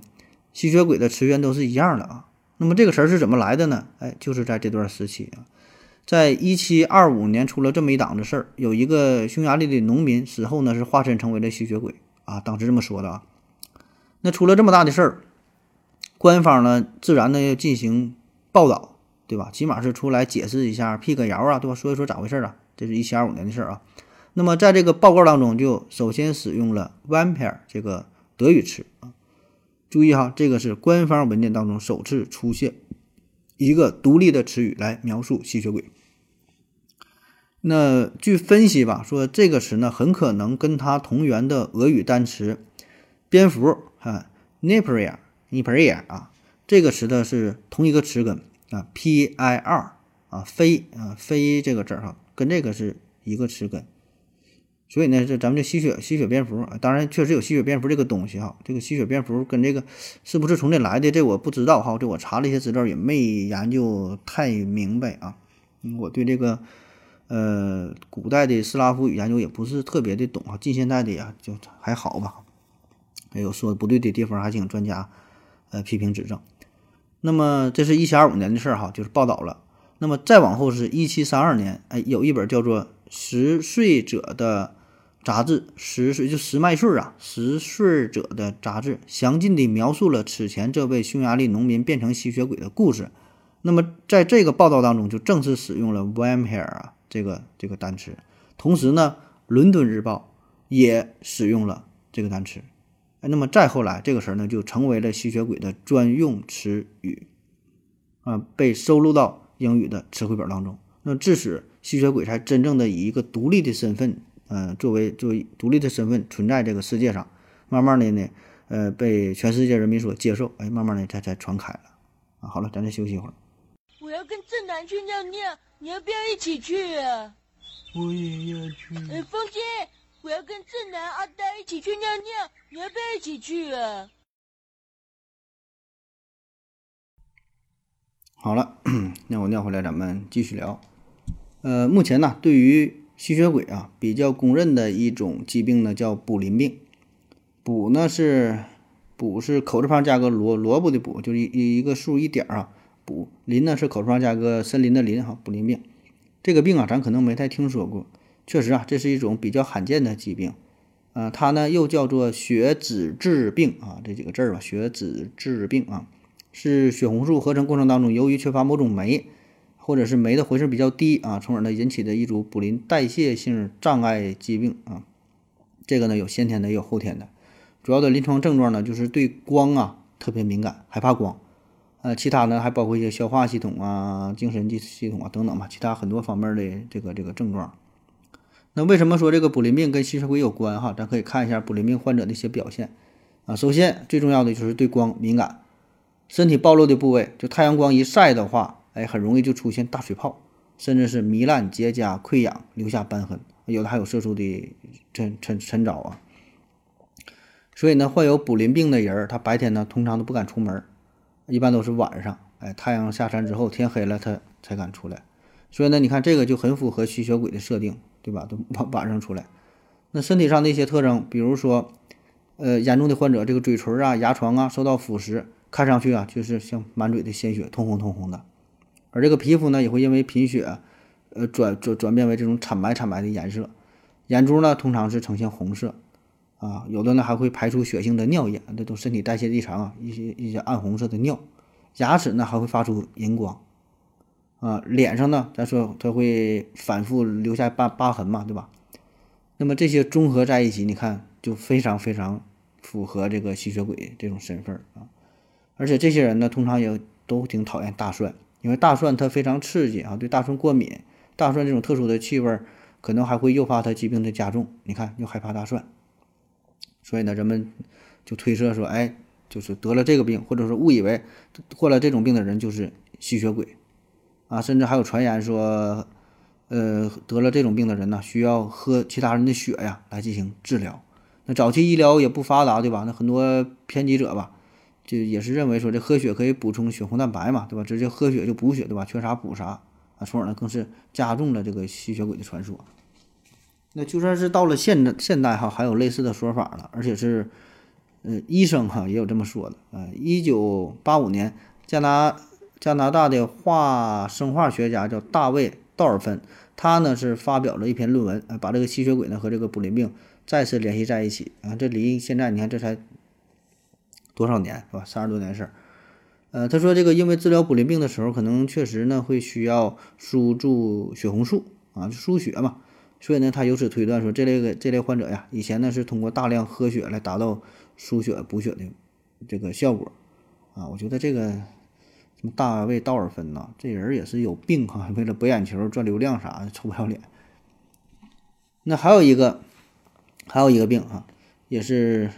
吸血鬼的词源都是一样的啊。那么这个词儿是怎么来的呢？哎，就是在这段时期啊，在一七二五年出了这么一档子事儿，有一个匈牙利的农民死后呢是化身成为了吸血鬼啊，当时这么说的啊。那出了这么大的事儿，官方呢自然呢要进行报道，对吧？起码是出来解释一下，辟个谣啊，对吧？说一说咋回事啊？这是一七二五年的事儿啊。那么在这个报告当中，就首先使用了 “vampire” 这个德语词啊。注意哈，这个是官方文件当中首次出现一个独立的词语来描述吸血鬼。那据分析吧，说这个词呢，很可能跟它同源的俄语单词“蝙蝠” n i p r i a n i p r i a 啊，这个词的是同一个词根啊，P-I-R 啊，飞啊，飞这个字哈，跟这个是一个词根。所以呢，这咱们这吸血吸血蝙蝠啊，当然确实有吸血蝙蝠这个东西哈。这个吸血蝙蝠跟这个是不是从这来的，这我不知道哈。这我查了一些资料，也没研究太明白啊。我对这个呃古代的斯拉夫语研究也不是特别的懂啊。近现代的呀，就还好吧。没有说不对的地方，还请专家呃批评指正。那么这是一七二五年的事儿哈，就是报道了。那么再往后是一七三二年，哎，有一本叫做《十岁者的》杂志，十岁就十迈岁啊，十岁者的杂志详尽地描述了此前这位匈牙利农民变成吸血鬼的故事。那么在这个报道当中，就正式使用了 “vampire” 啊这个这个单词。同时呢，《伦敦日报》也使用了这个单词。哎，那么再后来，这个词儿呢就成为了吸血鬼的专用词语，啊，被收录到。英语的词汇表当中，那致使吸血鬼才真正的以一个独立的身份，呃，作为作为独立的身份存在这个世界上，慢慢的呢，呃，被全世界人民所接受，哎，慢慢的才才传开了。啊，好了，咱再休息一会儿。我要跟正南去尿尿，你要不要一起去啊？我也要去。呃，风姐，我要跟正南、阿呆一起去尿尿，你要不要一起去啊？好了，那我尿回来，咱们继续聊。呃，目前呢，对于吸血鬼啊，比较公认的一种疾病呢，叫卜林病。卟呢是卜是口字旁加个萝萝卜的卜，就是一一个数一点啊。卜林呢是口字旁加个森林的林哈。卜林病这个病啊，咱可能没太听说过。确实啊，这是一种比较罕见的疾病。呃，它呢又叫做血脂质病啊，这几个字儿吧，血脂质病啊。是血红素合成过程当中，由于缺乏某种酶，或者是酶的回数比较低啊，从而呢引起的一组卟啉代谢性障碍疾病啊。这个呢有先天的也有后天的，主要的临床症状呢就是对光啊特别敏感，害怕光。呃，其他呢还包括一些消化系统啊、精神系系统啊等等吧，其他很多方面的这个这个症状。那为什么说这个卟啉病跟吸血鬼有关哈？咱可以看一下卟啉病患者的一些表现啊。首先最重要的就是对光敏感。身体暴露的部位，就太阳光一晒的话，哎，很容易就出现大水泡，甚至是糜烂、结痂、溃疡，留下瘢痕，有的还有色素的沉沉沉着啊。所以呢，患有卟啉病的人，他白天呢通常都不敢出门，一般都是晚上，哎，太阳下山之后，天黑了他才敢出来。所以呢，你看这个就很符合吸血鬼的设定，对吧？都晚晚上出来。那身体上的一些特征，比如说，呃，严重的患者，这个嘴唇啊、牙床啊受到腐蚀。看上去啊，就是像满嘴的鲜血，通红通红的，而这个皮肤呢，也会因为贫血，呃，转转转变为这种惨白惨白的颜色，眼珠呢，通常是呈现红色，啊，有的呢还会排出血性的尿液，那都身体代谢异常啊，一些一些暗红色的尿，牙齿呢还会发出荧光，啊，脸上呢，咱说它会反复留下疤疤痕嘛，对吧？那么这些综合在一起，你看就非常非常符合这个吸血鬼这种身份啊。而且这些人呢，通常也都挺讨厌大蒜，因为大蒜它非常刺激啊，对大蒜过敏。大蒜这种特殊的气味，可能还会诱发他疾病的加重。你看，又害怕大蒜，所以呢，人们就推测说，哎，就是得了这个病，或者说误以为患了这种病的人就是吸血鬼啊。甚至还有传言说，呃，得了这种病的人呢，需要喝其他人的血呀来进行治疗。那早期医疗也不发达，对吧？那很多偏激者吧。就也是认为说这喝血可以补充血红蛋白嘛，对吧？直接喝血就补血，对吧？缺啥补啥啊，从而呢更是加重了这个吸血鬼的传说。那就算是到了现现代哈，还有类似的说法了，而且是，呃，医生哈也有这么说的。呃，一九八五年，加拿加拿大的化生化学家叫大卫道尔芬，他呢是发表了一篇论文，呃，把这个吸血鬼呢和这个卟啉病再次联系在一起啊。这离现在你看这才多少年是吧？三十多年事儿。呃，他说这个因为治疗卟啉病的时候，可能确实呢会需要输注血红素啊，就输血嘛。所以呢，他由此推断说，这类个这类患者呀，以前呢是通过大量喝血来达到输血补血的这个效果啊。我觉得这个大卫道尔芬呐，这人也是有病哈，为了博眼球赚流量啥的，臭不要脸。那还有一个，还有一个病啊，也是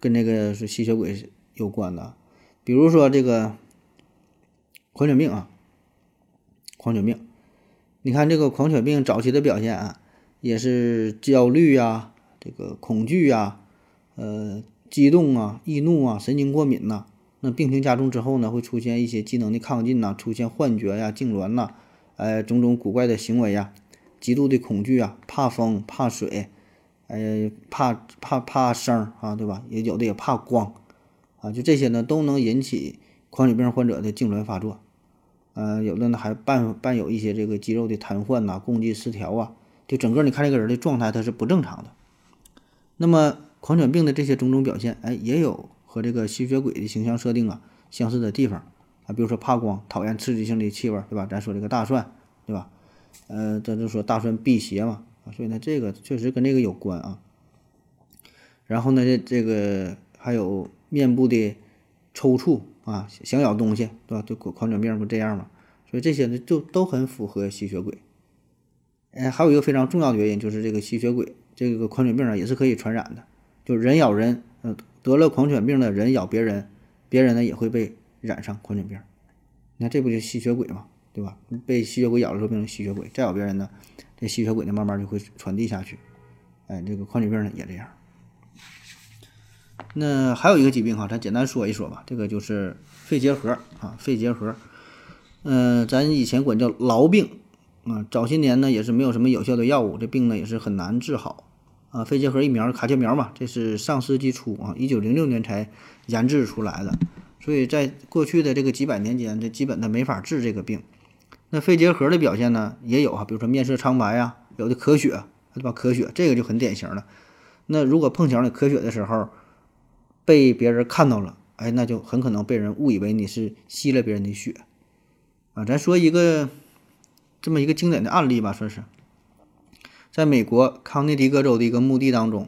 跟那个是吸血鬼有关的，比如说这个狂犬病啊，狂犬病。你看这个狂犬病早期的表现啊。也是焦虑啊，这个恐惧啊，呃，激动啊，易怒啊，神经过敏呐。那病情加重之后呢，会出现一些机能的亢进呐，出现幻觉呀、痉挛呐，呃，种种古怪的行为呀，极度的恐惧啊，怕风、怕水，呃，怕怕怕声啊，对吧？也有的也怕光啊，就这些呢，都能引起狂犬病患者的痉挛发作。呃，有的呢还伴伴有一些这个肌肉的瘫痪呐，共济失调啊。就整个你看这个人的状态，他是不正常的。那么狂犬病的这些种种表现，哎，也有和这个吸血鬼的形象设定啊相似的地方啊。比如说怕光，讨厌刺激性的气味，对吧？咱说这个大蒜，对吧？呃，咱就说大蒜辟邪嘛啊，所以呢，这个确实跟这个有关啊。然后呢，这这个还有面部的抽搐啊，想咬东西，对吧？就狂狂犬病不这样吗？所以这些呢，就都很符合吸血鬼。哎，还有一个非常重要的原因，就是这个吸血鬼这个狂犬病啊，也是可以传染的。就人咬人，呃，得了狂犬病的人咬别人，别人呢也会被染上狂犬病。那这不就吸血鬼嘛，对吧？被吸血鬼咬了之后变成吸血鬼，再咬别人呢，这吸血鬼呢慢慢就会传递下去。哎，这个狂犬病呢也这样。那还有一个疾病哈，咱简单说一说吧。这个就是肺结核啊，肺结核。嗯，咱以前管叫痨病。啊，早些年呢也是没有什么有效的药物，这病呢也是很难治好。啊，肺结核疫苗卡介苗嘛，这是上世纪初啊，一九零六年才研制出来的。所以在过去的这个几百年间，这基本它没法治这个病。那肺结核的表现呢也有啊，比如说面色苍白呀，有的咳血，对吧？咳血这个就很典型了。那如果碰巧你咳血的时候被别人看到了，哎，那就很可能被人误以为你是吸了别人的血。啊，咱说一个。这么一个经典的案例吧，算是，在美国康涅狄格州的一个墓地当中，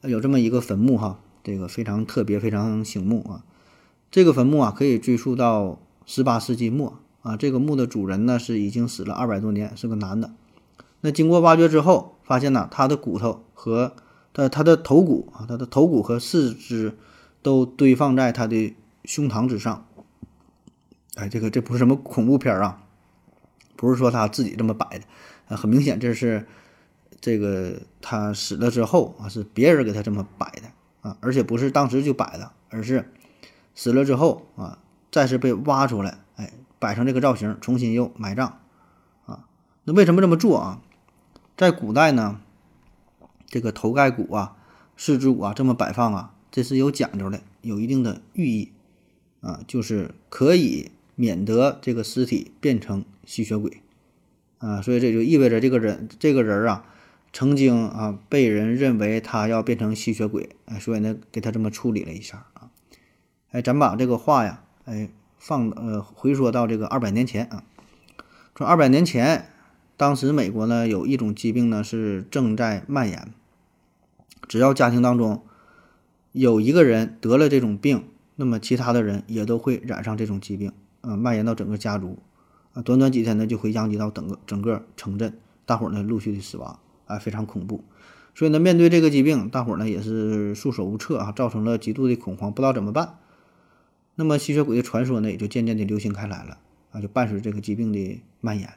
有这么一个坟墓哈，这个非常特别，非常醒目啊。这个坟墓啊，可以追溯到十八世纪末啊。这个墓的主人呢，是已经死了二百多年，是个男的。那经过挖掘之后，发现呢，他的骨头和他他的头骨啊，他的头骨和四肢都堆放在他的胸膛之上。哎，这个这不是什么恐怖片啊。不是说他自己这么摆的，呃，很明显这是这个他死了之后啊，是别人给他这么摆的啊，而且不是当时就摆的，而是死了之后啊，再次被挖出来，哎，摆成这个造型，重新又埋葬啊。那为什么这么做啊？在古代呢，这个头盖骨啊、四肢骨啊这么摆放啊，这是有讲究的，有一定的寓意啊，就是可以。免得这个尸体变成吸血鬼，啊，所以这就意味着这个人这个人啊，曾经啊被人认为他要变成吸血鬼，哎，所以呢给他这么处理了一下啊，哎，咱把这个话呀，哎放呃回说到这个二百年前啊，说二百年前，当时美国呢有一种疾病呢是正在蔓延，只要家庭当中有一个人得了这种病，那么其他的人也都会染上这种疾病。啊，蔓延到整个家族，啊，短短几天呢，就会殃及到整个整个城镇，大伙儿呢陆续的死亡，啊，非常恐怖。所以呢，面对这个疾病，大伙儿呢也是束手无策啊，造成了极度的恐慌，不知道怎么办。那么吸血鬼的传说呢，也就渐渐的流行开来了，啊，就伴随这个疾病的蔓延。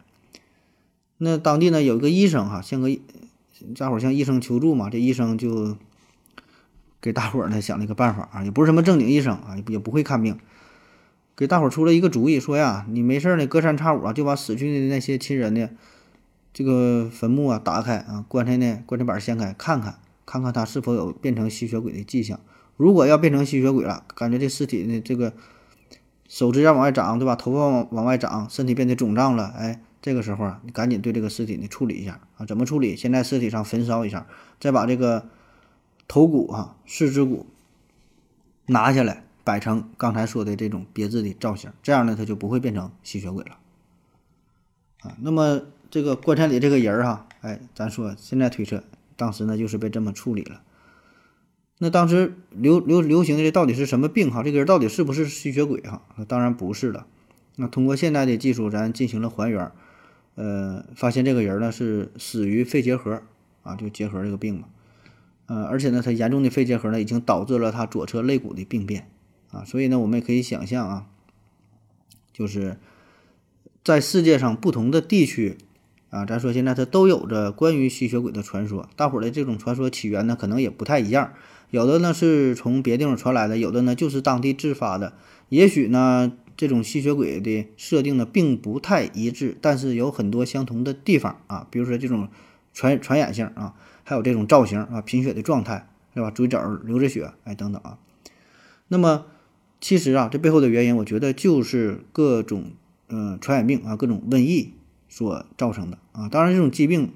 那当地呢有一个医生哈，像个大伙儿向医生求助嘛，这医生就给大伙儿呢想了一个办法啊，也不是什么正经医生啊，也也不会看病。给大伙出了一个主意，说呀，你没事呢，隔三差五啊，就把死去的那些亲人呢，这个坟墓啊打开啊，棺材呢棺材板掀开看看，看看它是否有变成吸血鬼的迹象。如果要变成吸血鬼了，感觉这尸体呢这个手指甲往外长，对吧？头发往往外长，身体变得肿胀了，哎，这个时候啊，你赶紧对这个尸体呢处理一下啊。怎么处理？先在尸体上焚烧一下，再把这个头骨啊、四肢骨拿下来，摆成刚才说的这种别致的造型，这样呢，它就不会变成吸血鬼了啊。那么这个棺材里这个人儿哈，哎，咱说现在推测，当时呢就是被这么处理了。那当时流流流行的这到底是什么病哈？这个人到底是不是吸血鬼哈？当然不是了。那通过现代的技术，咱进行了还原，呃，发现这个人呢是死于肺结核啊，就结核这个病嘛。呃，而且呢，他严重的肺结核呢已经导致了他左侧肋骨的病变啊，所以呢，我们也可以想象啊，就是在世界上不同的地区啊，咱说现在它都有着关于吸血鬼的传说，大伙儿的这种传说起源呢可能也不太一样。有的呢是从别地方传来的，有的呢就是当地自发的。也许呢，这种吸血鬼的设定呢并不太一致，但是有很多相同的地方啊，比如说这种传传染性啊，还有这种造型啊，贫血的状态是吧？嘴角流着血，哎等等啊。那么其实啊，这背后的原因，我觉得就是各种嗯、传染病啊，各种瘟疫所造成的啊。当然，这种疾病。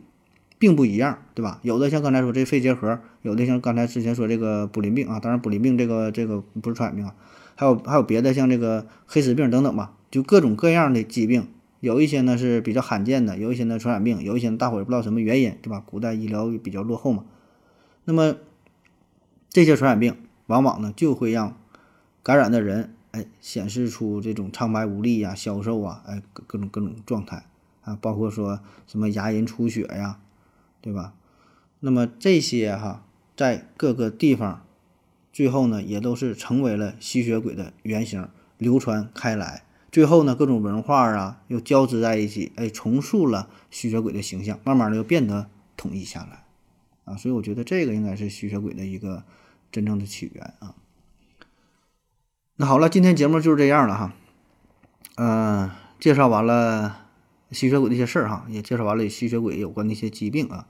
并不一样，对吧？有的像刚才说这肺结核，有的像刚才之前说这个卟啉病啊，当然卟啉病这个这个不是传染病啊，还有还有别的像这个黑死病等等吧，就各种各样的疾病，有一些呢是比较罕见的，有一些呢传染病，有一些大伙也不知道什么原因，对吧？古代医疗比较落后嘛，那么这些传染病往往呢就会让感染的人哎显示出这种苍白无力呀、消瘦啊，哎各种各种状态啊，包括说什么牙龈出血呀。对吧？那么这些哈，在各个地方，最后呢，也都是成为了吸血鬼的原型，流传开来。最后呢，各种文化啊，又交织在一起，哎，重塑了吸血鬼的形象，慢慢的又变得统一下来，啊，所以我觉得这个应该是吸血鬼的一个真正的起源啊。那好了，今天节目就是这样了哈，嗯，介绍完了。吸血鬼的一些事儿哈，也介绍完了吸血鬼有关的一些疾病啊。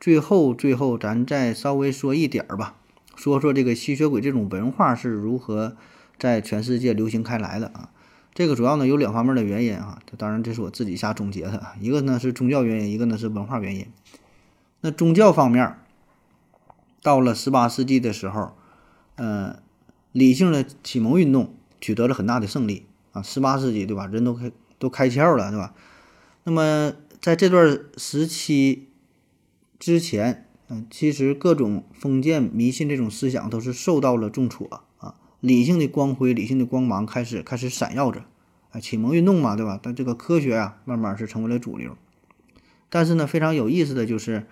最后，最后咱再稍微说一点儿吧，说说这个吸血鬼这种文化是如何在全世界流行开来的啊。这个主要呢有两方面的原因啊，这当然这是我自己瞎总结的，一个呢是宗教原因，一个呢是文化原因。那宗教方面，到了十八世纪的时候，呃，理性的启蒙运动取得了很大的胜利啊。十八世纪对吧，人都开都开窍了对吧？那么在这段时期之前，嗯，其实各种封建迷信这种思想都是受到了重挫啊。理性的光辉、理性的光芒开始开始闪耀着，啊，启蒙运动嘛，对吧？但这个科学啊，慢慢是成为了主流。但是呢，非常有意思的就是，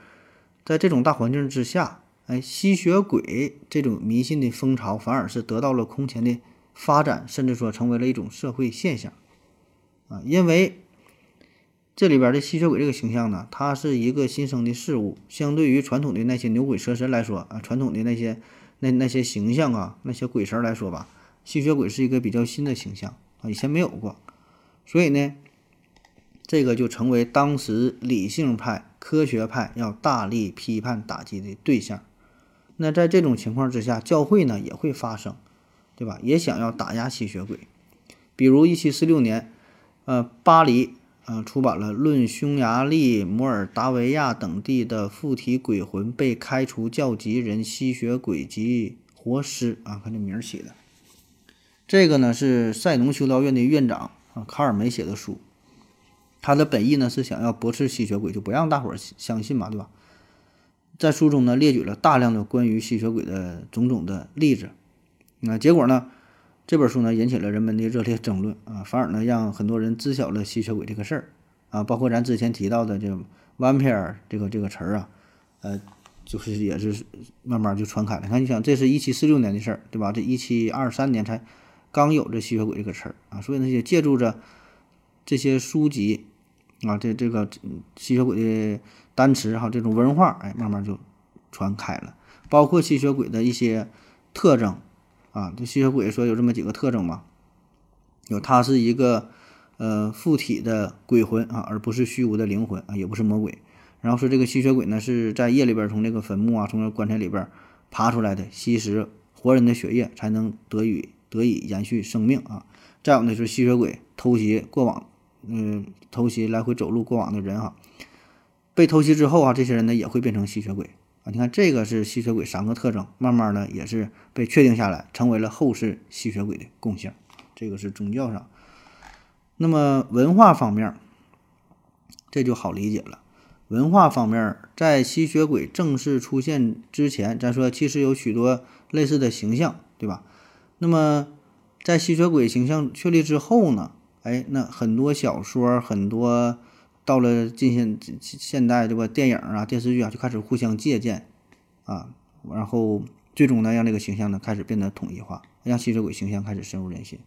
在这种大环境之下，哎，吸血鬼这种迷信的风潮反而是得到了空前的发展，甚至说成为了一种社会现象啊，因为。这里边的吸血鬼这个形象呢，它是一个新生的事物，相对于传统的那些牛鬼蛇神来说啊，传统的那些那那些形象啊，那些鬼神来说吧，吸血鬼是一个比较新的形象啊，以前没有过，所以呢，这个就成为当时理性派、科学派要大力批判打击的对象。那在这种情况之下，教会呢也会发生，对吧？也想要打压吸血鬼，比如一七四六年，呃，巴黎。嗯，出版了《论匈牙利、摩尔达维亚等地的附体鬼魂被开除教籍人吸血鬼及活尸》啊，看这名儿起的。这个呢是塞农修道院的院长啊卡尔梅写的书，他的本意呢是想要驳斥吸血鬼，就不让大伙儿相信嘛，对吧？在书中呢列举了大量的关于吸血鬼的种种的例子，那结果呢？这本书呢引起了人们的热烈争论啊，反而呢让很多人知晓了吸血鬼这个事儿啊，包括咱之前提到的这 “vampire” 这个这个词儿啊，呃，就是也是慢慢就传开了。你看，你想，这是一七四六年的事儿，对吧？这一七二三年才刚有这吸血鬼这个词儿啊，所以呢也借助着这些书籍啊，这这个吸血鬼的单词哈，这种文化，哎，慢慢就传开了，包括吸血鬼的一些特征。啊，这吸血鬼说有这么几个特征嘛？有，他是一个呃附体的鬼魂啊，而不是虚无的灵魂啊，也不是魔鬼。然后说这个吸血鬼呢是在夜里边从这个坟墓啊，从这棺材里边爬出来的，吸食活人的血液才能得以得以延续生命啊。再有呢就是吸血鬼偷袭过往，嗯，偷袭来回走路过往的人哈，被偷袭之后啊，这些人呢也会变成吸血鬼啊。你看这个是吸血鬼三个特征，慢慢的也是被确定下来，成为了后世吸血鬼的共性。这个是宗教上。那么文化方面，这就好理解了。文化方面，在吸血鬼正式出现之前，咱说其实有许多类似的形象，对吧？那么在吸血鬼形象确立之后呢？哎，那很多小说，很多到了近现现代，对吧？电影啊、电视剧啊，就开始互相借鉴啊，然后最终呢，让这个形象呢开始变得统一化，让吸血鬼形象开始深入人心。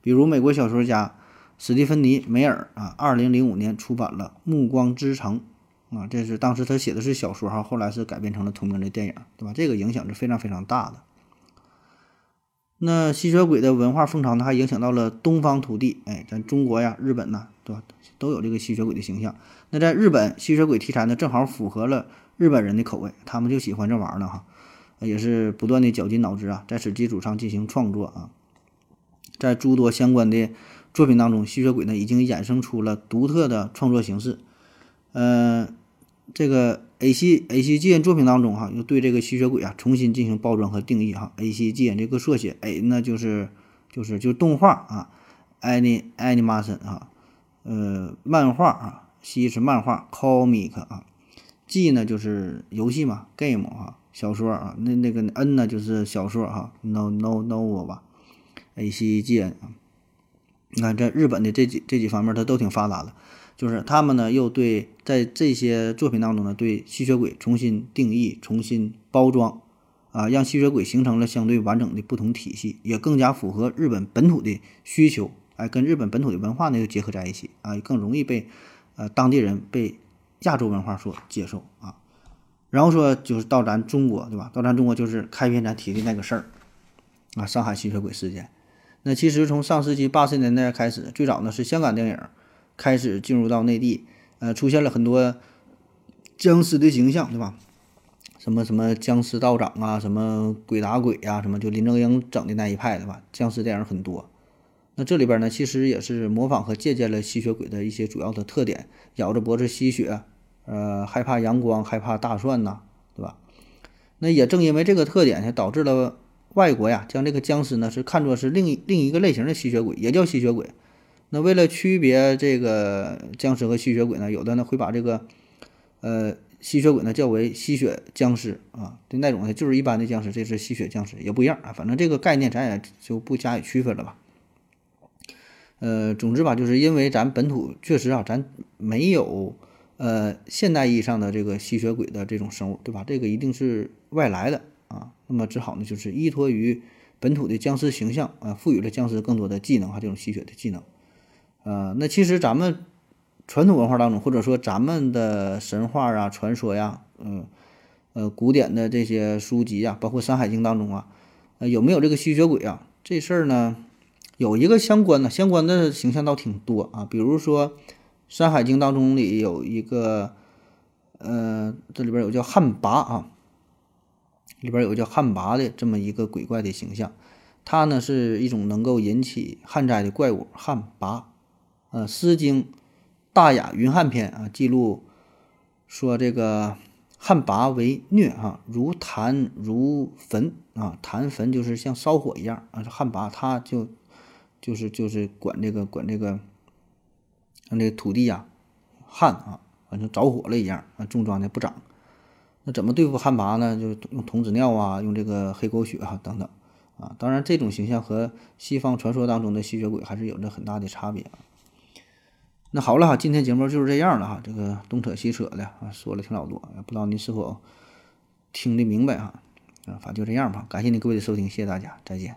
比如美国小说家史蒂芬妮·梅尔啊，二零零五年出版了《暮光之城》啊，这是当时他写的是小说哈，后来是改编成了同名的电影，对吧？这个影响是非常非常大的。那吸血鬼的文化风潮呢，还影响到了东方土地，哎，咱中国呀、日本呐，对吧？都有这个吸血鬼的形象。那在日本，吸血鬼题材呢，正好符合了日本人的口味，他们就喜欢这玩意儿呢，哈，也是不断的绞尽脑汁啊，在此基础上进行创作啊。在诸多相关的作品当中，吸血鬼呢已经衍生出了独特的创作形式，嗯。这个 A C A C G N 作品当中哈，又对这个吸血鬼啊重新进行包装和定义哈。A C G N 这个缩写 A 那就是就是就动画啊，Ani Animation 啊，呃漫画啊，C 是漫画 Comic 啊，G 呢就是游戏嘛 Game 啊，小说啊，那那个 N 呢就是小说哈，No No novel 吧，A C G N 啊，你看这日本的这几这几方面它都挺发达的。就是他们呢，又对在这些作品当中呢，对吸血鬼重新定义、重新包装，啊，让吸血鬼形成了相对完整的不同体系，也更加符合日本本土的需求，哎，跟日本本土的文化呢又结合在一起，啊，更容易被呃当地人被亚洲文化所接受啊。然后说就是到咱中国，对吧？到咱中国就是开篇咱提的那个事儿，啊，上海吸血鬼事件。那其实从上世纪八十年代开始，最早呢是香港电影。开始进入到内地，呃，出现了很多僵尸的形象，对吧？什么什么僵尸道长啊，什么鬼打鬼呀，什么就林正英整的那一派，对吧？僵尸电影很多。那这里边呢，其实也是模仿和借鉴了吸血鬼的一些主要的特点：咬着脖子吸血，呃，害怕阳光，害怕大蒜呐，对吧？那也正因为这个特点，才导致了外国呀，将这个僵尸呢是看作是另一另一个类型的吸血鬼，也叫吸血鬼。那为了区别这个僵尸和吸血鬼呢，有的呢会把这个，呃，吸血鬼呢叫为吸血僵尸啊，就那种呢就是一般的僵尸，这是吸血僵尸也不一样啊，反正这个概念咱也就不加以区分了吧。呃，总之吧，就是因为咱本土确实啊，咱没有呃现代意义上的这个吸血鬼的这种生物，对吧？这个一定是外来的啊，那么只好呢就是依托于本土的僵尸形象啊，赋予了僵尸更多的技能哈，这种吸血的技能。呃，那其实咱们传统文化当中，或者说咱们的神话啊、传说呀，嗯，呃，古典的这些书籍啊，包括《山海经》当中啊，呃，有没有这个吸血鬼啊？这事儿呢，有一个相关的相关的形象倒挺多啊。比如说《山海经》当中里有一个，呃，这里边有叫旱魃啊，里边有个叫旱魃的这么一个鬼怪的形象，它呢是一种能够引起旱灾的怪物，旱魃。呃，《诗经·大雅·云汉篇》啊，记录说这个旱魃为疟啊，如檀如焚啊，檀焚就是像烧火一样啊。旱魃它就就是就是管这个管这个，那这个土地呀旱啊，反正着火了一样啊，种庄稼不长。那怎么对付旱魃呢？就是用童子尿啊，用这个黑狗血啊等等啊。当然，这种形象和西方传说当中的吸血鬼还是有着很大的差别啊。那好了哈，今天节目就是这样了哈，这个东扯西扯的啊，说了挺老多，不知道您是否听得明白哈？啊，反正就这样吧，感谢您各位的收听，谢谢大家，再见。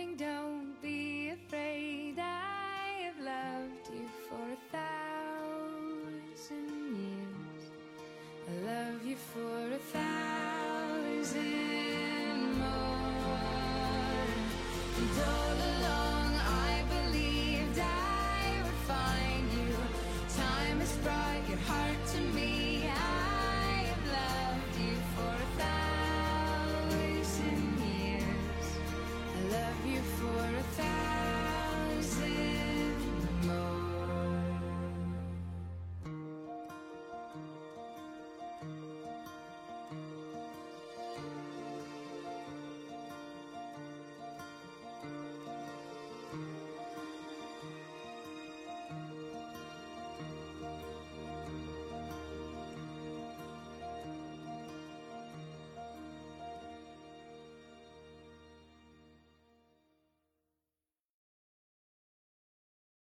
falling down.